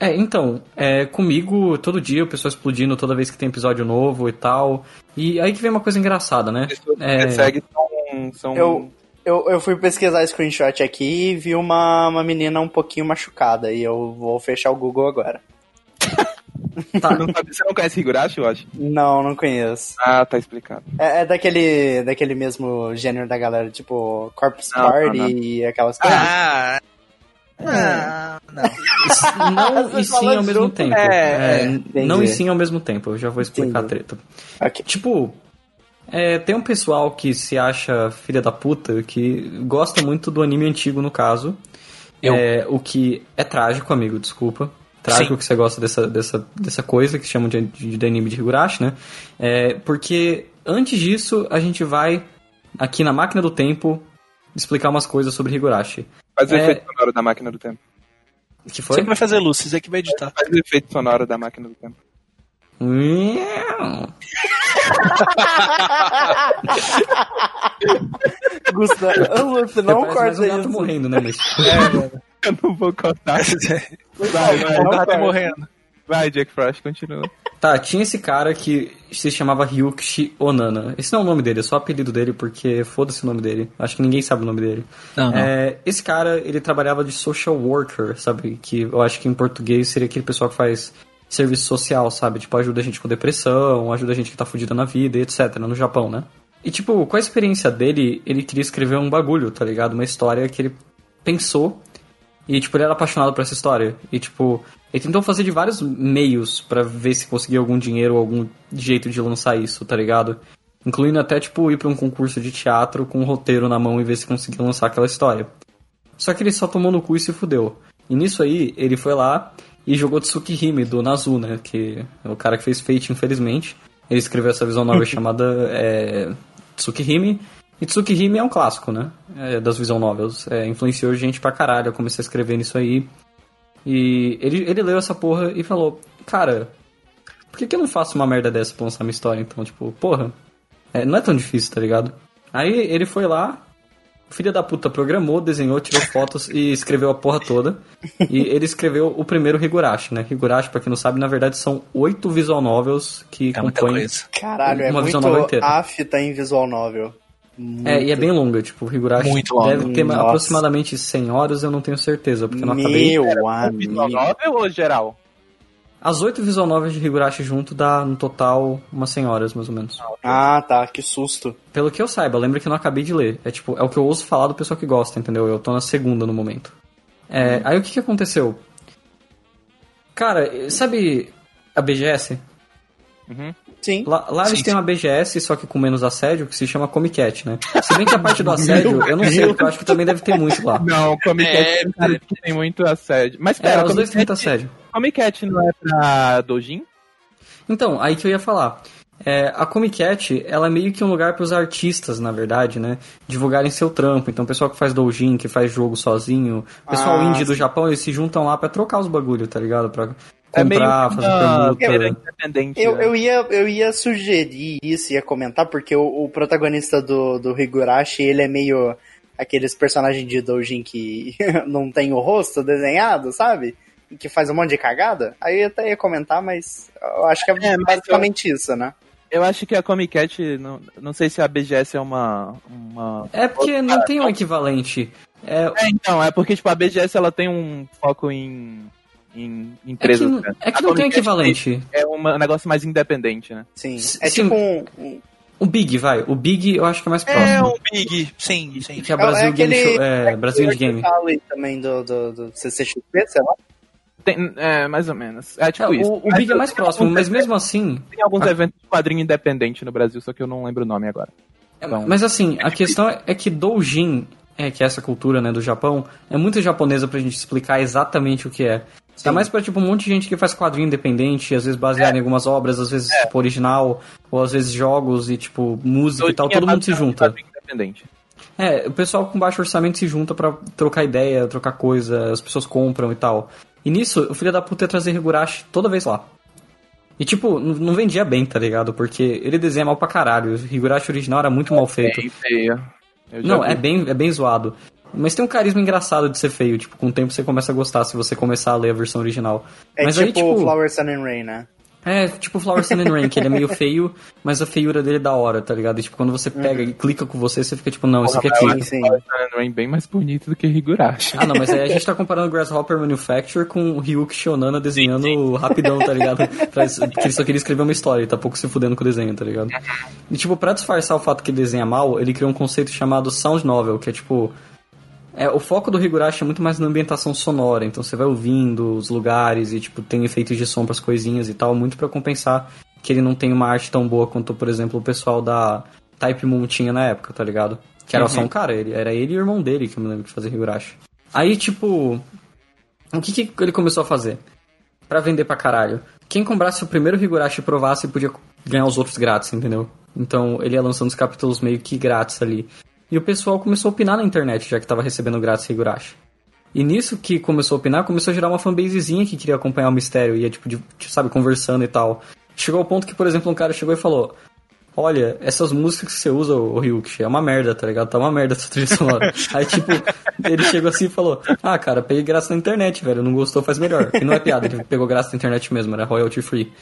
É, então, é, comigo, todo dia o pessoal explodindo toda vez que tem episódio novo e tal. E aí que vem uma coisa engraçada, né? pessoas que É. seguem são, são Eu- eu, eu fui pesquisar screenshot aqui e vi uma, uma menina um pouquinho machucada. E eu vou fechar o Google agora. Tá, Não sabe- Você não conhece Higurashi, eu acho? Não, não conheço. Ah, tá explicado. É, é daquele, daquele mesmo gênero da galera, tipo Corpse Não, Party não, não. e aquelas coisas. Ah, ah, não. não Você e sim ao mesmo junto. tempo. É, É, entendi. não e sim ao mesmo tempo, eu já vou explicar Entendi. a treta. Ok. Tipo, é, tem um pessoal que se acha filha da puta que gosta muito do anime antigo, no caso. Eu. É, o que é trágico, amigo, desculpa. Trágico Sim. que você gosta dessa, dessa, dessa coisa que chamam de, de, de anime de Higurashi, né? É, porque antes disso, a gente vai aqui na máquina do tempo explicar umas coisas sobre Higurashi. Faz o É. efeito sonoro da máquina do tempo. Que Você foi? que vai fazer luz, você que vai editar. Faz o efeito sonoro da máquina do tempo. Gustavo, você não mais corta um gato morrendo, né? Mas... Eu não vou cortar. Vai, vai, o não gato corta. morrendo. Vai, Jack Frost, continua. Tá, tinha esse cara que se chamava Ryukishi Onana. Esse não é o nome dele, é só o apelido dele, porque foda-se o nome dele. Acho que ninguém sabe o nome dele. Não, não. É, esse cara, ele trabalhava de social worker, sabe? Que eu acho que em português seria aquele pessoal que faz serviço social, sabe? Tipo, ajuda a gente com depressão, ajuda a gente que tá fudida na vida, e etc. No Japão, né? E, tipo, com a experiência dele, ele queria escrever um bagulho, tá ligado? Uma história que ele pensou e, tipo, ele era apaixonado por essa história. E, tipo, ele tentou fazer de vários meios pra ver se conseguia algum dinheiro ou algum jeito de lançar isso, tá ligado? Incluindo até, tipo, ir pra um concurso de teatro com um roteiro na mão e ver se conseguia lançar aquela história. Só que ele só tomou no cu e se fudeu. E nisso aí, ele foi lá e jogou Tsukihime, do Nazu, né? Que é o cara que fez Fate, infelizmente. Ele escreveu essa visão novel chamada é, Tsukihime. E Tsukihime é um clássico, né? É, das visual novels. É, influenciou gente pra caralho. Eu comecei a escrever nisso aí. E ele, ele leu essa porra e falou: Cara, por que, que eu não faço uma merda dessa pra lançar minha história? Então, tipo, porra, é, não é tão difícil, tá ligado? Aí ele foi lá, o filho da puta programou, desenhou, tirou fotos e escreveu a porra toda. E ele escreveu o primeiro Higurashi, né? Higurashi, pra quem não sabe, na verdade são oito visual novels que É compõem. Caralho, é uma muito visual novel inteira. afta em visual novel. Muito. É, e é bem longa, tipo, o Higurashi Muito longa. deve ter Nossa. aproximadamente 100 horas, eu não tenho certeza, porque eu não acabei. Meu Visual amigo. novel ou geral? As oito visual novels de Higurashi junto dá, no total, umas 100 horas, mais ou menos. Ah, tá, que susto. Pelo que eu saiba, lembra que eu não acabei de ler. É tipo, é o que eu ouço falar do pessoal que gosta, entendeu? Eu tô na segunda no momento. É, aí o que que aconteceu? Cara, sabe a BGS? Sim. Lá, lá eles Sim, têm uma BGS, só que com menos assédio, que se chama Comic Cat, né? Se bem que a parte do assédio, eu não sei, porque eu acho que também deve ter muito lá. Não, Comic É, cara, tem muito assédio. Mas É, pera, os dois têm muito assédio. Comic Cat não é pra Dojin? Então, aí que eu ia falar. É, a Comic Cat, ela é meio que um lugar para os artistas, na verdade, né? Divulgarem seu trampo. Então, o pessoal que faz doujin, que faz jogo sozinho, o pessoal Ah, indie do. Japão, eles se juntam lá pra trocar os bagulho, tá ligado? Pra É meio comprar, fazer permuta. independente. Eu, né? eu, ia, eu ia sugerir isso, ia comentar, porque o, o protagonista do, do Higurashi, ele é meio aqueles personagens de doujin que não tem o rosto desenhado, sabe? E que faz um monte de cagada. Aí eu até ia comentar, mas eu acho que é, É, basicamente isso, né? Eu acho que a Comic Cat, não, não sei se a BGS é uma... uma... É porque não tem um equivalente. É, É, então, é porque tipo, a BGS ela tem um foco em, em é que, empresas. não- né? é que não tem equivalente. É uma- um negócio mais independente, né? Sim. É sim. tipo um. um- O Big, vai. O Big eu acho que é mais É próximo. um Big, sim, sim. Que é Brasil É Game aquele- Show. É, Brasil Indie Game. Também do, do, do CCXP, sei lá. Tem, é, mais ou menos. É É, tipo isso. o, o Big é mais próximo, mas mesmo assim. Tem alguns eventos de quadrinho independente no Brasil, só que eu não lembro o nome agora. Então, Mas assim, a questão é que Doujin, é, que é essa cultura né, do Japão, é muito japonesa pra gente explicar exatamente o que é. Tá mais pra tipo um monte de gente que faz quadrinho independente, às vezes baseado em algumas obras, às vezes tipo original, ou às vezes jogos e tipo música e tal, é todo mundo se junta. Independente. É, o pessoal com baixo orçamento se junta pra trocar ideia, trocar coisa, as pessoas compram e tal. E nisso, o filho da puta ia trazer Higurashi toda vez lá. E tipo, não vendia bem, tá ligado? Porque ele desenha mal pra caralho. O Higurashi original era muito mal feito. Já Não, vi. é bem, é bem zoado. Mas tem um carisma engraçado de ser feio. Tipo, com o tempo você começa a gostar se você começar a ler a versão original. É Mas tipo, aí, tipo. Flower, Sun and Rain, né? É, tipo Flower Sun and Rain, que ele é meio feio, mas a feiura dele é da hora, tá ligado? E, tipo, quando você pega e clica com você, você fica tipo, não, isso aqui é eu pica. acho sim. o Power Sun Rain bem mais bonito do que Higurashi. Ah, não, mas aí a gente tá comparando Grasshopper Manufacture com o Ryuki Shonana desenhando rapidão, tá ligado? Porque ele só queria escrever uma história, ele tá pouco se fudendo com o desenho, tá ligado? E, tipo, pra disfarçar o fato que ele desenha mal, ele criou um conceito chamado Sound Novel, que é, tipo... É, o foco do Higurashi é muito mais na ambientação sonora, então você vai ouvindo os lugares e, tipo, tem efeitos de som pras coisinhas e tal, muito pra compensar que ele não tem uma arte tão boa quanto, por exemplo, o pessoal da Type Moon tinha na época, tá ligado? Que era só um cara, ele, era ele e o irmão dele que eu me lembro de fazer Higurashi. Aí, tipo, o que, que ele começou a fazer? Pra vender pra caralho. Quem comprasse o primeiro Higurashi e provasse podia ganhar os outros grátis, entendeu? Então ele ia lançando os capítulos meio que grátis ali. E o pessoal começou a opinar na internet, já que tava recebendo grátis Higurashi. E nisso que começou a opinar, começou a gerar uma fanbasezinha que queria acompanhar o mistério, ia tipo, de, de, sabe, conversando e tal. Chegou ao ponto que, por exemplo, um cara chegou e falou: Olha, essas músicas que você usa, o Ryuki, é uma merda, tá ligado? Tá uma merda essa trilha sonora. Aí, tipo, ele chegou assim e falou: Ah, cara, peguei graça na internet, velho. Não gostou, faz melhor. E não é piada, ele pegou graça na internet mesmo, era royalty free.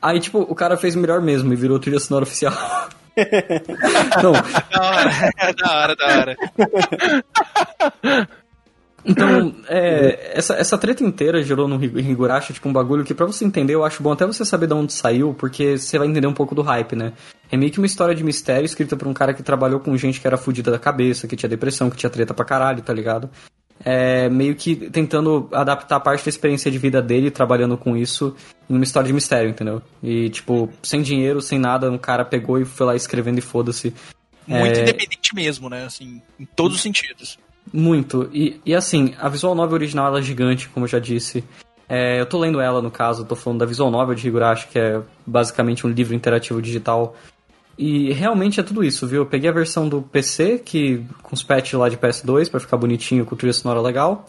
Aí, tipo, o cara fez melhor mesmo e virou trilha sonora oficial. Não, Da hora, da hora, da hora. Então, é, essa, essa treta inteira gerou no Higu- Higurashi, tipo, um bagulho que pra você entender, eu acho bom até você saber de onde saiu, porque você vai entender um pouco do hype, né? É meio que uma história de mistério escrita por um cara que trabalhou com gente que era fudida da cabeça, que tinha depressão, que tinha treta pra caralho, tá ligado? É, meio que tentando adaptar parte da experiência de vida dele, trabalhando com isso, em uma história de mistério, entendeu? E, tipo, sem dinheiro, sem nada, um cara pegou e foi lá escrevendo e foda-se. Muito É. independente mesmo, né? Assim, em todos os sentidos. Muito. E, e assim, a visual novel original ela é gigante, como eu já disse. É, eu tô lendo ela, no caso, tô falando da Visual Novel de Higurashi, que é basicamente um livro interativo digital. E realmente é tudo isso, viu? Eu peguei a versão do PC, que com os patches lá de PS2, para ficar bonitinho, com trilha sonora legal.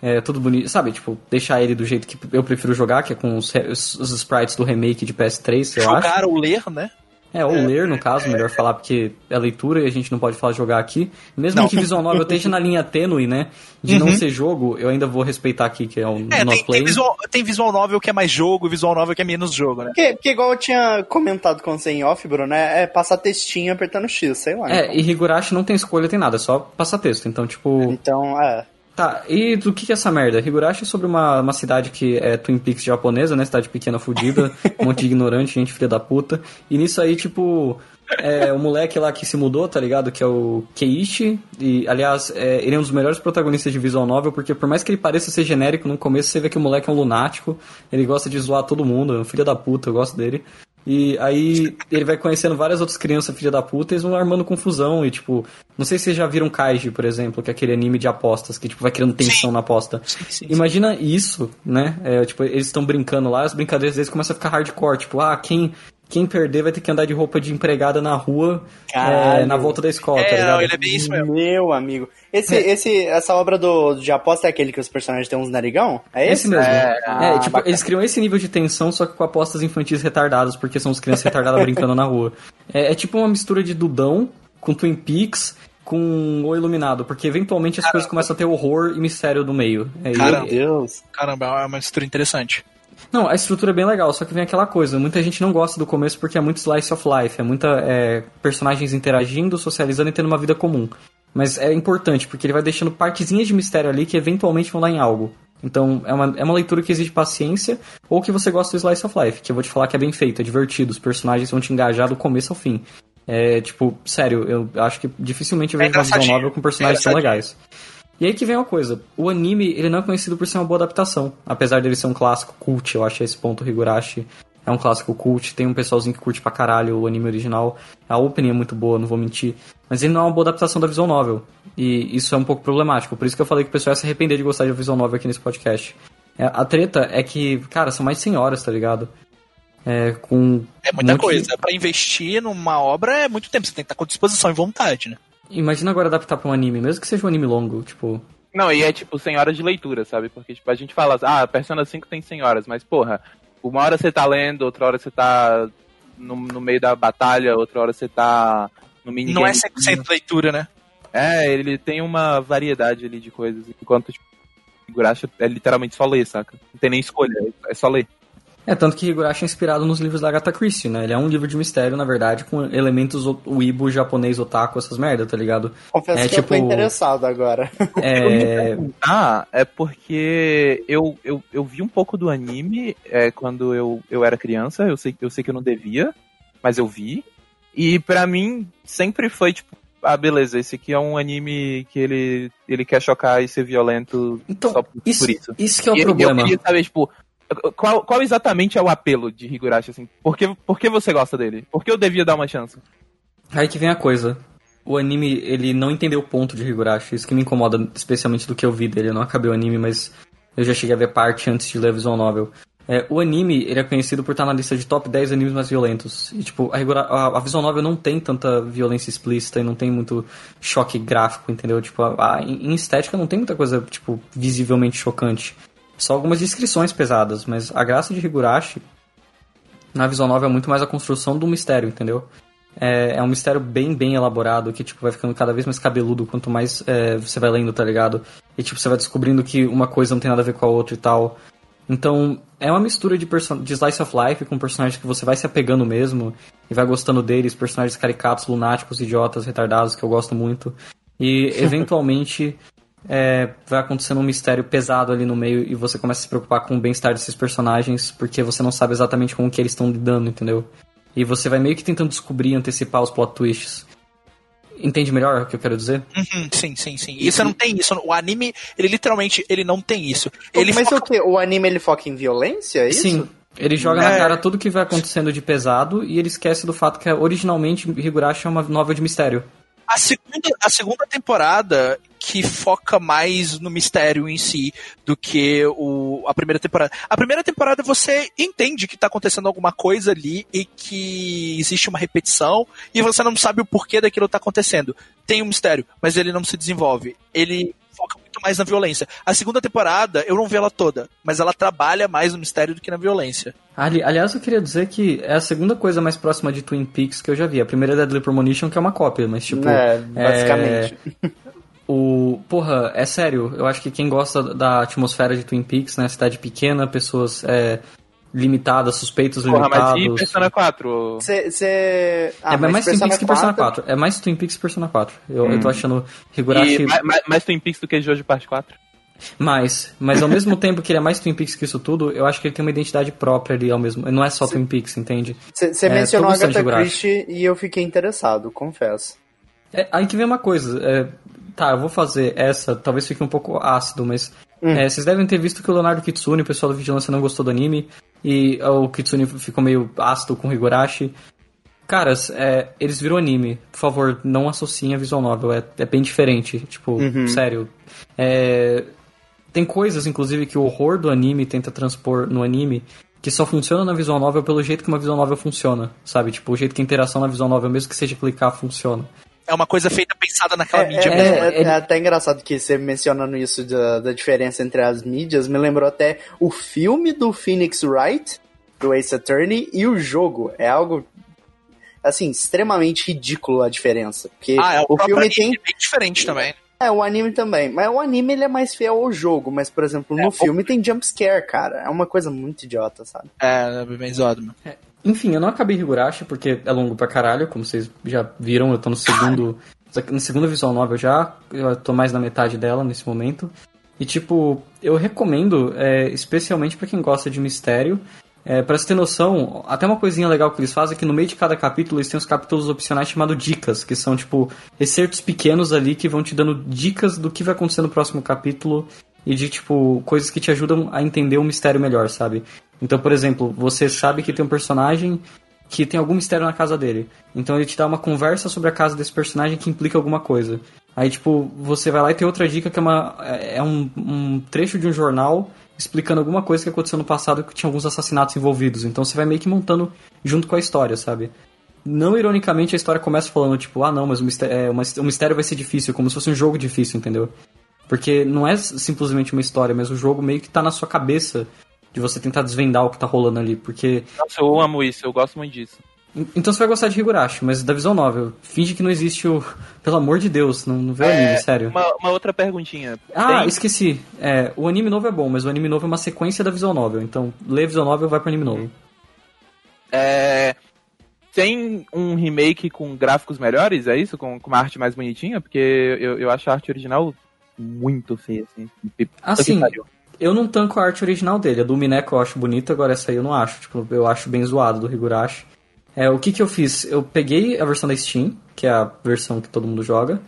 É tudo bonito, sabe? Tipo, deixar ele do jeito que eu prefiro jogar, que é com os, os, sprites do remake de PS3, eu Jogar acho. ou ler, né? É, ou ler, no caso, melhor falar, porque é leitura e a gente não pode falar jogar aqui. Mesmo Não. que Visual Novel esteja na linha tênue, né? De não ser jogo, eu ainda vou respeitar aqui, que é o É, not tem, play. tem, visual, tem visual novel que é mais jogo e visual novel que é menos jogo, né? Porque, porque igual eu tinha comentado com você em off, Bruno, é, é passar textinho apertando X, sei lá. É, e Higurashi não tem escolha, tem nada, é só passar texto. Então, tipo. Então, é. Tá, e do que que é essa merda? Higurashi é sobre uma, uma cidade que é Twin Peaks japonesa, né? Cidade pequena fudida, um monte de ignorante, gente filha da puta. E nisso aí, tipo, é o moleque lá que se mudou, tá ligado? Que é o Keiichi. E, aliás, é, ele é um dos melhores protagonistas de visual novel, porque por mais que ele pareça ser genérico, no começo você vê que o moleque é um lunático. Ele gosta de zoar todo mundo, é um filho da puta, eu gosto dele. E aí ele vai conhecendo várias outras crianças filha da puta e eles vão armando confusão. E tipo, não sei se vocês já viram Kaiji, por exemplo, que é aquele anime de apostas, que tipo vai criando tensão Sim. na aposta. Sim, sim. Imagina isso, né? É, tipo, eles estão brincando lá, as brincadeiras deles começam a ficar hardcore. Tipo, ah, quem, quem perder vai ter que andar de roupa de empregada na rua é, na volta da escola, tá É, ligado? não, ele é bem isso mesmo. Meu amigo. Esse, É. esse, essa obra do, de aposta é aquele que os personagens têm uns narigão? É esse? Esse mesmo. É, ah, tipo, bacana. eles criam esse nível de tensão, só que com apostas infantis retardadas, porque são as crianças retardadas brincando na rua. É, é tipo uma mistura de Dudão com Twin Peaks com O Iluminado, porque eventualmente as coisas começam a ter horror e mistério no meio. É, Cara, Meu Deus. Caramba, é uma mistura interessante. Não, a estrutura é bem legal, só que vem aquela coisa, muita gente não gosta do começo porque é muito slice of life, é muita é, personagens interagindo, socializando e tendo uma vida comum. Mas é importante, porque ele vai deixando partezinhas de mistério ali que eventualmente vão dar em algo. Então, é uma, é uma leitura que exige paciência, ou que você gosta do Slice of Life, que eu vou te falar que é bem feito, é divertido, os personagens vão te engajar do começo ao fim. É, tipo, sério, eu acho que dificilmente eu É vejo uma visão novel com personagens É tão legais. E aí que vem uma coisa, o anime, ele não é conhecido por ser uma boa adaptação, apesar dele ser um clássico cult, eu acho esse ponto Higurashi é um clássico cult, tem um pessoalzinho que curte pra caralho o anime original, a opening é muito boa, não vou mentir, mas ele não é uma boa adaptação da visual novel, e isso é um pouco problemático, por isso que eu falei que o pessoal ia se arrepender de gostar de visual novel aqui nesse podcast. É, a treta é que, cara, são mais de 100 horas, tá ligado? É, com É muita um de- coisa. Pra investir numa obra é muito tempo. Você tem que estar com disposição e vontade, né? Imagina agora adaptar pra um anime, mesmo que seja um anime longo, tipo... Não, e é tipo 100 horas de leitura, sabe? Porque tipo, a gente fala, ah, Persona 5 tem 100 horas, mas porra, uma hora você tá lendo, outra hora você tá no, no meio da batalha, outra hora você tá no minigame. Não é 100% leitura, né? É, ele tem uma variedade ali de coisas, enquanto tipo, Higurashi é literalmente só ler, saca? Não tem nem escolha, é só ler. É, tanto que Higurashi é inspirado nos livros da Agatha Christie, né? Ele é um livro de mistério, na verdade, com elementos o- uibo, japonês, otaku, essas merda, tá ligado? Confesso É, que eu tô tipo- interessado agora. É... Ah, é porque eu, eu, eu vi um pouco do anime é, quando eu, eu era criança, eu sei, eu sei que eu não devia, mas eu vi. E pra mim sempre foi tipo, ah, beleza, esse aqui é um anime que ele, ele quer chocar e ser violento Então, só por isso, por isso. isso que é o E problema. Eu queria saber, tipo, qual, qual exatamente é o apelo de Higurashi, assim? Por que, por que você gosta dele? Por que eu devia dar uma chance? Aí que vem a coisa. O anime, ele não entendeu o ponto de Higurashi. Isso que me incomoda, especialmente do que eu vi dele. Eu não acabei o anime, mas eu já cheguei a ver parte antes de ler a visual novel. É, o anime, ele é conhecido por estar na lista de top 10 animes mais violentos. E, tipo, a, Higura- a, a visual novel não tem tanta violência explícita e não tem muito choque gráfico, entendeu? Tipo, a- a- em estética não tem muita coisa, tipo, visivelmente chocante. Só algumas descrições pesadas, mas a graça de Higurashi na visual novel é muito mais a construção do mistério, entendeu? É, é um mistério bem, bem elaborado, que, tipo, vai ficando cada vez mais cabeludo quanto mais é, você vai lendo, tá ligado? E, tipo, você vai descobrindo que uma coisa não tem nada a ver com a outra e tal. Então, é uma mistura de, de slice of life com personagens que você vai se apegando mesmo e vai gostando deles, personagens caricatos, lunáticos, idiotas, retardados, que eu gosto muito. E, eventualmente, é, vai acontecendo um mistério pesado ali no meio e você começa a se preocupar com o bem-estar desses personagens, porque você não sabe exatamente com o que eles estão lidando, entendeu? E você vai meio que tentando descobrir, antecipar os plot twists. Entende melhor o que eu quero dizer? Uhum, sim, sim, sim. Isso não tem isso. O anime, ele literalmente, ele não tem isso. Ele Mas foca- o que? O anime ele foca em violência? É isso? Sim. Ele joga na É. cara tudo que vai acontecendo de pesado e ele esquece do fato que originalmente Higurashi é uma novela de mistério. A segunda, a segunda temporada, que foca mais no mistério em si do que o, a primeira temporada. A primeira temporada você entende que tá acontecendo alguma coisa ali e que existe uma repetição e você não sabe o porquê daquilo tá acontecendo. Tem um mistério, mas ele não se desenvolve. Ele foca muito mais na violência. A segunda temporada, eu não vi ela toda, mas ela trabalha mais no mistério do que na violência. Ali, aliás, eu queria dizer que é a segunda coisa mais próxima de Twin Peaks que eu já vi. A primeira é Deadly Premonition, que é uma cópia, mas tipo. É, basicamente. É... O. Porra, é sério, eu acho que quem gosta da atmosfera de Twin Peaks, né? Cidade pequena, pessoas é, limitadas, suspeitos Porra, limitados. mas e Persona 4? Você. Ah, é mas mais Twin Peaks que Persona 4? 4. É mais Twin Peaks que Persona 4. Eu, eu tô achando Higurashi. E mais, mais, mais Twin Peaks do que Jojo Parte 4? Mais, mas ao mesmo tempo que ele é mais Twin Peaks que isso tudo, eu acho que ele tem uma identidade própria ali ao mesmo. Não é só Twin Peaks, entende? Você É, mencionou Agatha. Christie e eu fiquei interessado, confesso. É, aí que vem uma coisa. é, tá, eu vou fazer essa, talvez fique um pouco ácido, mas. é, vocês devem ter visto que o Leonardo Kitsune, o pessoal do Vigilância, não gostou do anime. E o Kitsune ficou meio ácido com o Higurashi. Caras, é, eles viram anime. Por favor, não associem a visual novel. É, é bem diferente. Tipo, sério. É, tem coisas, inclusive, que o horror do anime tenta transpor no anime que só funciona na visual novel pelo jeito que uma visual novel funciona, sabe? Tipo, o jeito que a interação na visual novel, mesmo que seja clicar, funciona. É uma coisa feita pensada naquela É, mídia é- mesmo. é- é até engraçado que você mencionando isso da, da diferença entre as mídias, me lembrou até o filme do Phoenix Wright, do Ace Attorney, e o jogo. É algo, assim, extremamente ridículo a diferença. Porque Ah, é o, o filme anime, tem. é bem diferente também. É, o anime também. Mas o anime ele é mais fiel ao jogo. Mas, por exemplo, no É, o- filme tem jumpscare, cara. É uma coisa muito idiota, sabe? É, é bem zoado, mano. Enfim, eu não acabei Higurashi porque é longo pra caralho, como vocês já viram, eu tô no segundo. Na segunda visual novel já, eu tô mais na metade dela nesse momento. E tipo, eu recomendo, é, especialmente pra quem gosta de mistério. É, pra você ter noção, até uma coisinha legal que eles fazem é que no meio de cada capítulo eles têm os capítulos opcionais chamados dicas, que são tipo excertos pequenos ali que vão te dando dicas do que vai acontecer no próximo capítulo e de tipo coisas que te ajudam a entender o mistério melhor, sabe? Então, por exemplo, você sabe que tem um personagem que tem algum mistério na casa dele. Então ele te dá uma conversa sobre a casa desse personagem que implica alguma coisa. Aí, tipo, você vai lá e tem outra dica que é, uma, é um, um trecho de um jornal explicando alguma coisa que aconteceu no passado que tinha alguns assassinatos envolvidos. Então você vai meio que montando junto com a história, sabe? Não ironicamente a história começa falando, tipo, ah não, mas o mistério, é, o mistério vai ser difícil, como se fosse um jogo difícil, entendeu? Porque não é simplesmente uma história, mas o jogo meio que tá na sua cabeça de você tentar desvendar o que tá rolando ali. Porque Nossa, eu amo isso, eu gosto muito disso. então você vai gostar de Higurashi, mas da visão novel. Finge que não existe o. Pelo amor de Deus, não, não vê o anime, sério. Uma, uma outra perguntinha. Ah, Tem- esqueci. É, o anime novo é bom, mas o anime novo é uma sequência da visual novel. Então, lê a visual novel vai pro anime novo. É, tem um remake com gráficos melhores, é isso? Com, com uma arte mais bonitinha? Porque eu, eu acho a arte original muito feia, assim. Assim. Eu não tanco a arte original dele. A do Mineko eu acho bonita, agora essa aí eu não acho. Tipo, eu acho bem zoado do Higurashi. É, o que que eu fiz? Eu peguei a versão da Steam, que é a versão que todo mundo joga,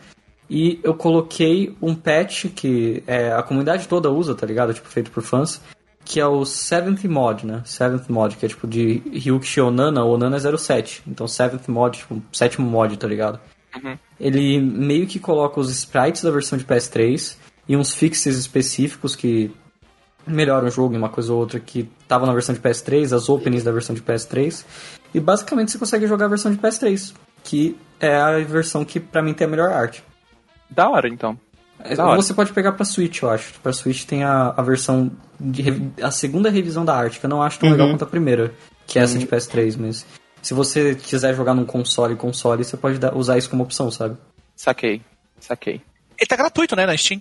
e eu coloquei um patch que é, a comunidade toda usa, tá ligado? Tipo, feito por fãs, que é o Seventh Mod, né? Seventh Mod, que é tipo de Ryukishi Onana, Onana é 07. Então, Seventh Mod, tipo, sétimo mod, tá ligado? Ele meio que coloca os sprites da versão de PS3 e uns fixes específicos que melhoram o jogo em uma coisa ou outra que tava na versão de PS3, as openings da versão de PS3. E basicamente você consegue jogar a versão de PS3, que é a versão que pra mim tem a melhor arte. Da hora, então. É, Da hora. Você pode pegar pra Switch, eu acho. Pra Switch tem a, a versão de a segunda revisão da arte, que eu não acho tão legal quanto a primeira, que é essa de PS3, mas se você quiser jogar num console console, você pode dar- usar isso como opção, sabe? Saquei. Saquei. Ele tá gratuito, né, na Steam?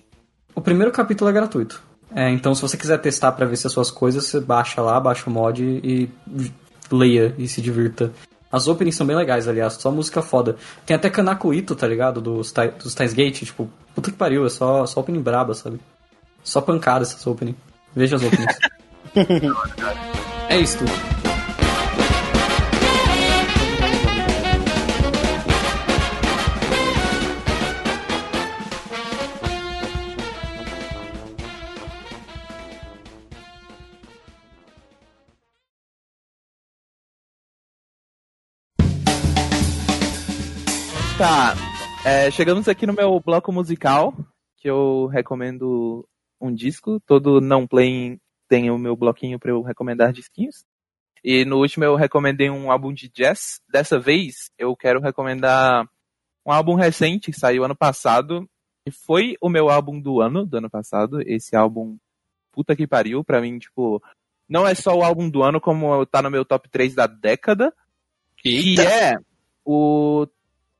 O primeiro capítulo é gratuito. É, então se você quiser testar pra ver se as suas coisas, você baixa lá, baixa o mod e leia e se divirta. As openings são bem legais, aliás, só música foda. Tem até Kanako Ito, tá ligado? Dos, dos Steins Gate, tipo, puta que pariu, é só, só opening braba, sabe? Só pancada essas opening. Veja as openings. é isso tudo. Tá. é, chegamos aqui no meu bloco musical, que eu recomendo um disco. Todo não playing tem o meu bloquinho para eu recomendar disquinhos. E no último eu recomendei um álbum de jazz. Dessa vez eu quero recomendar um álbum recente que saiu ano passado. E foi o meu álbum do ano, do ano passado. Esse álbum, puta que pariu, pra mim, tipo, não é só o álbum do ano, como tá no meu top 3 da década. Que é o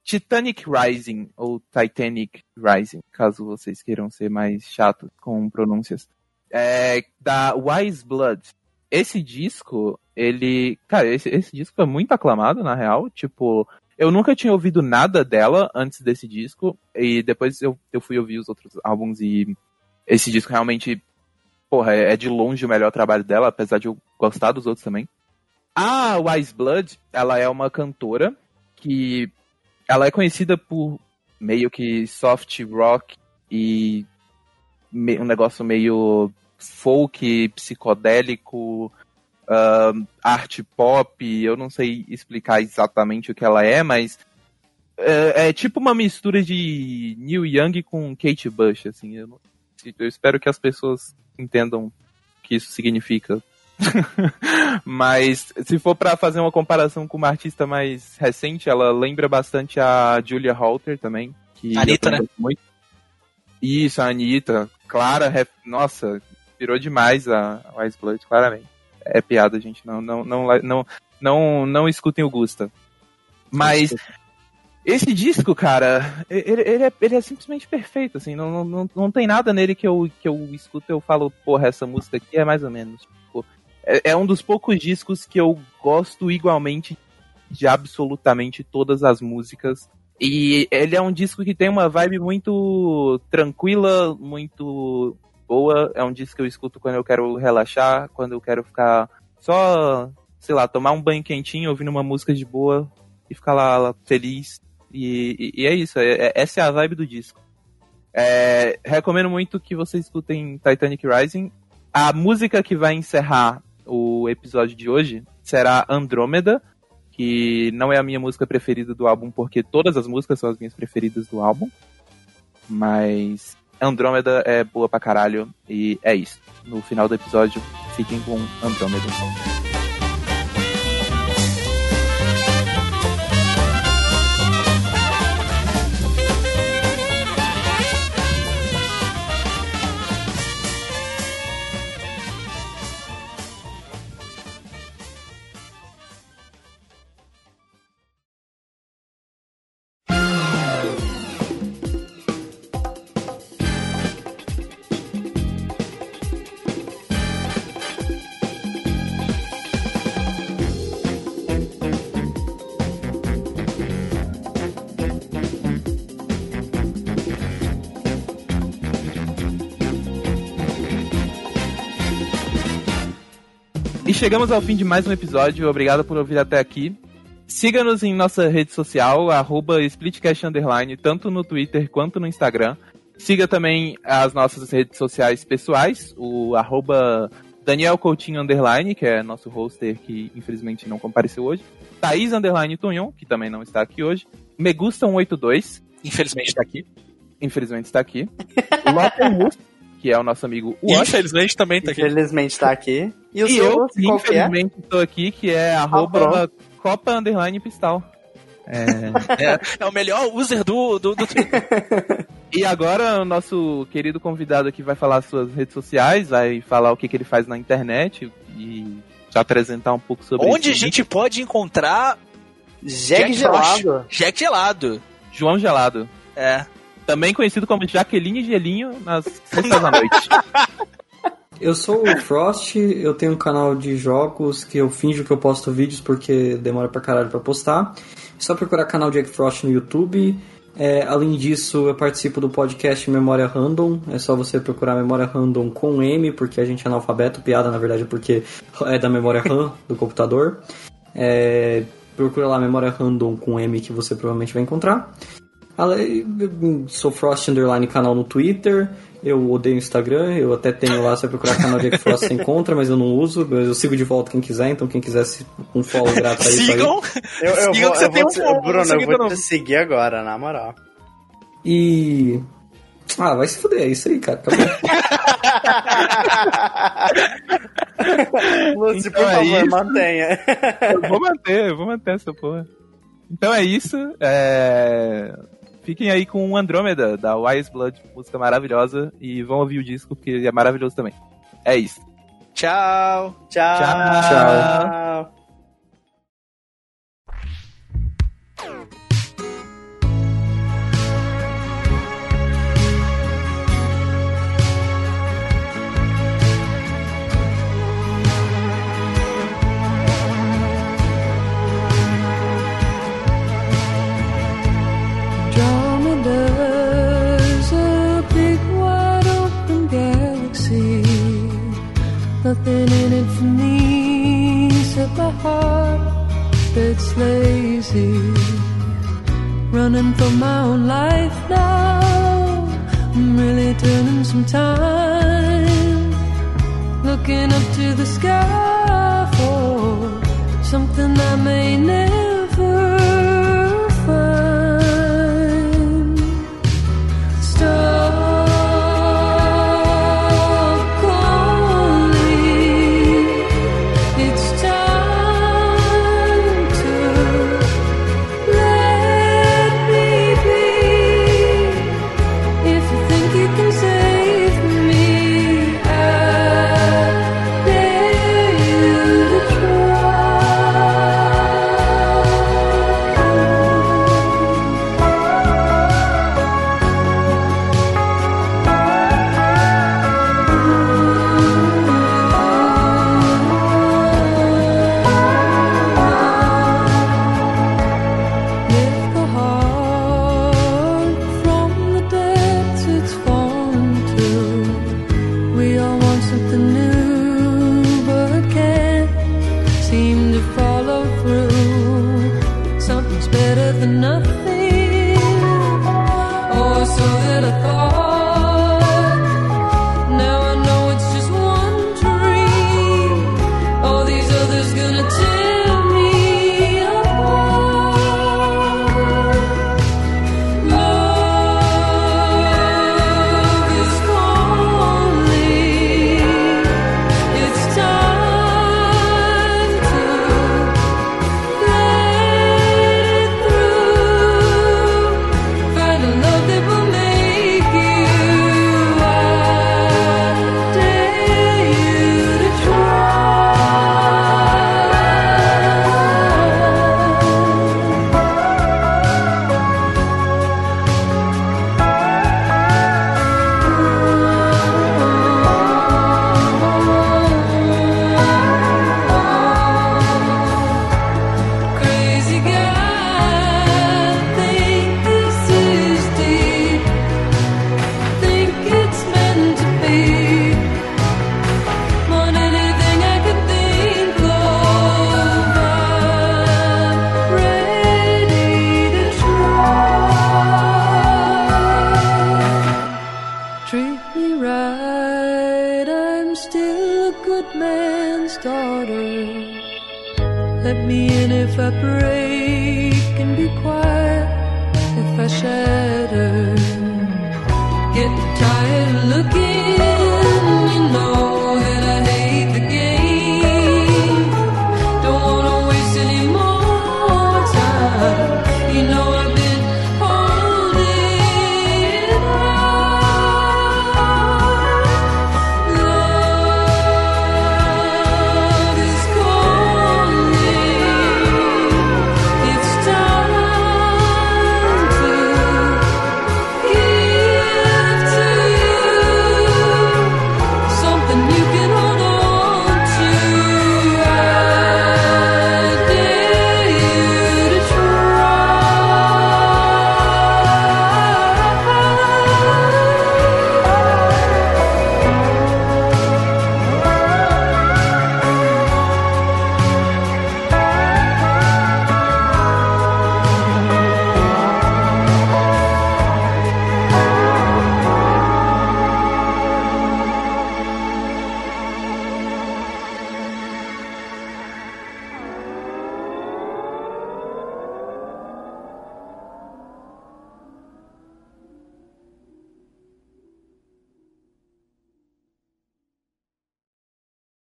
Titanic Rising, ou Titanic Rising, caso vocês queiram ser mais chatos com pronúncias. É, da Wise Blood. Esse disco, ele. Cara, esse, esse disco é muito aclamado, na real. Tipo, eu nunca tinha ouvido nada dela antes desse disco. E depois eu, eu fui ouvir os outros álbuns e esse disco realmente, porra, é, é de longe o melhor trabalho dela, apesar de eu gostar dos outros também. A Wise Blood, ela é uma cantora que ela é conhecida por meio que soft rock e um negócio meio folk, psicodélico, uh, arte pop. Eu não sei explicar exatamente o que ela é, mas é, é tipo uma mistura de Neil Young com Kate Bush, assim. Eu, eu espero que as pessoas entendam o que isso significa. Mas se for para fazer uma comparação com uma artista mais recente, ela lembra bastante a Julia Halter também. Que Anitta, né? Muito. Isso, a Anitta. Clara, nossa, virou demais a Wise Blood, claramente. É piada, gente. Não, não, não, não, não, não escutem o Gusta. Mas esse disco, cara, ele, ele, é, ele é simplesmente perfeito, assim. Não, não, não tem nada nele que eu, que eu escuto e eu falo, porra, essa música aqui é mais ou menos. Tipo, é, é um dos poucos discos que eu gosto igualmente de absolutamente todas as músicas. E ele é um disco que tem uma vibe muito tranquila, muito boa. É um disco que eu escuto quando eu quero relaxar, quando eu quero ficar só, sei lá, tomar um banho quentinho, ouvindo uma música de boa e ficar lá, lá feliz. E, e, e, é isso, é, é, essa é a vibe do disco. É, recomendo muito que vocês escutem Titanic Rising. A música que vai encerrar o episódio de hoje será Andrômeda, que não é a minha música preferida do álbum, porque todas as músicas são as minhas preferidas do álbum. Mas Andrômeda é boa pra caralho, e é isso. No final do episódio, fiquem com Andrômeda. Chegamos ao fim de mais um episódio. Obrigado por ouvir até aqui. Siga-nos em nossa rede social, arroba Splitcast Underline, tanto no Twitter quanto no Instagram. Siga também as nossas redes sociais pessoais, o arroba Daniel Coutinho Underline, que é nosso hoster que infelizmente não compareceu hoje. Thaís Underline Tunhon, que também não está aqui hoje. Megusta182. Infelizmente está aqui. Infelizmente está aqui. Lotte que é o nosso amigo Wash. Infelizmente também tá aqui. Infelizmente tá aqui. E, o e seu, eu, é? infelizmente, estou aqui, que é ah, arroba Copa Underline Pistal. É... é, é, o melhor user do, do, do Twitter. e agora o nosso querido convidado aqui vai falar suas redes sociais, vai falar o que, que ele faz na internet e te apresentar um pouco sobre Onde a gente pode encontrar Jack, Jack Gelado. Jack Gelado. João Gelado. É. Também conhecido como Jaqueline Gelinho nas sextas da noite. Eu sou o Frost, eu tenho um canal de jogos que eu finjo que eu posto vídeos porque demora pra caralho pra postar. É só procurar canal Jack Frost no YouTube. É, além disso, eu participo do podcast Memória Random. É só você procurar Memória Random com M, porque a gente é analfabeto. Piada, na verdade, porque é da memória RAM do computador. É, procura lá Memória Random com M que você provavelmente vai encontrar. Hum, sou Frost Underline canal no Twitter. Eu odeio o Instagram, eu até tenho lá, se procurar canal de Frost você encontra, mas eu não uso, mas eu sigo de volta quem quiser, então quem quiser um follow grátis aí. Sigam! Eu, Sigam vou, que você eu tem vou, um follow. Bruno, eu vou te seguir agora, na moral. E. Ah, vai se fuder, é isso aí, cara. Acabou. Lúcio, então por é favor, isso. mantenha. Eu vou manter, eu vou manter essa porra. Então é isso. É... Fiquem aí com Andrômeda, da Wise Blood, música maravilhosa, e vão ouvir o disco, porque é maravilhoso também. É isso. Tchau. Tchau. Tchau. tchau. nothing in it for me the heart that's lazy. Running for my own life now. I'm really turning some time. Looking up to the sky for something I may never.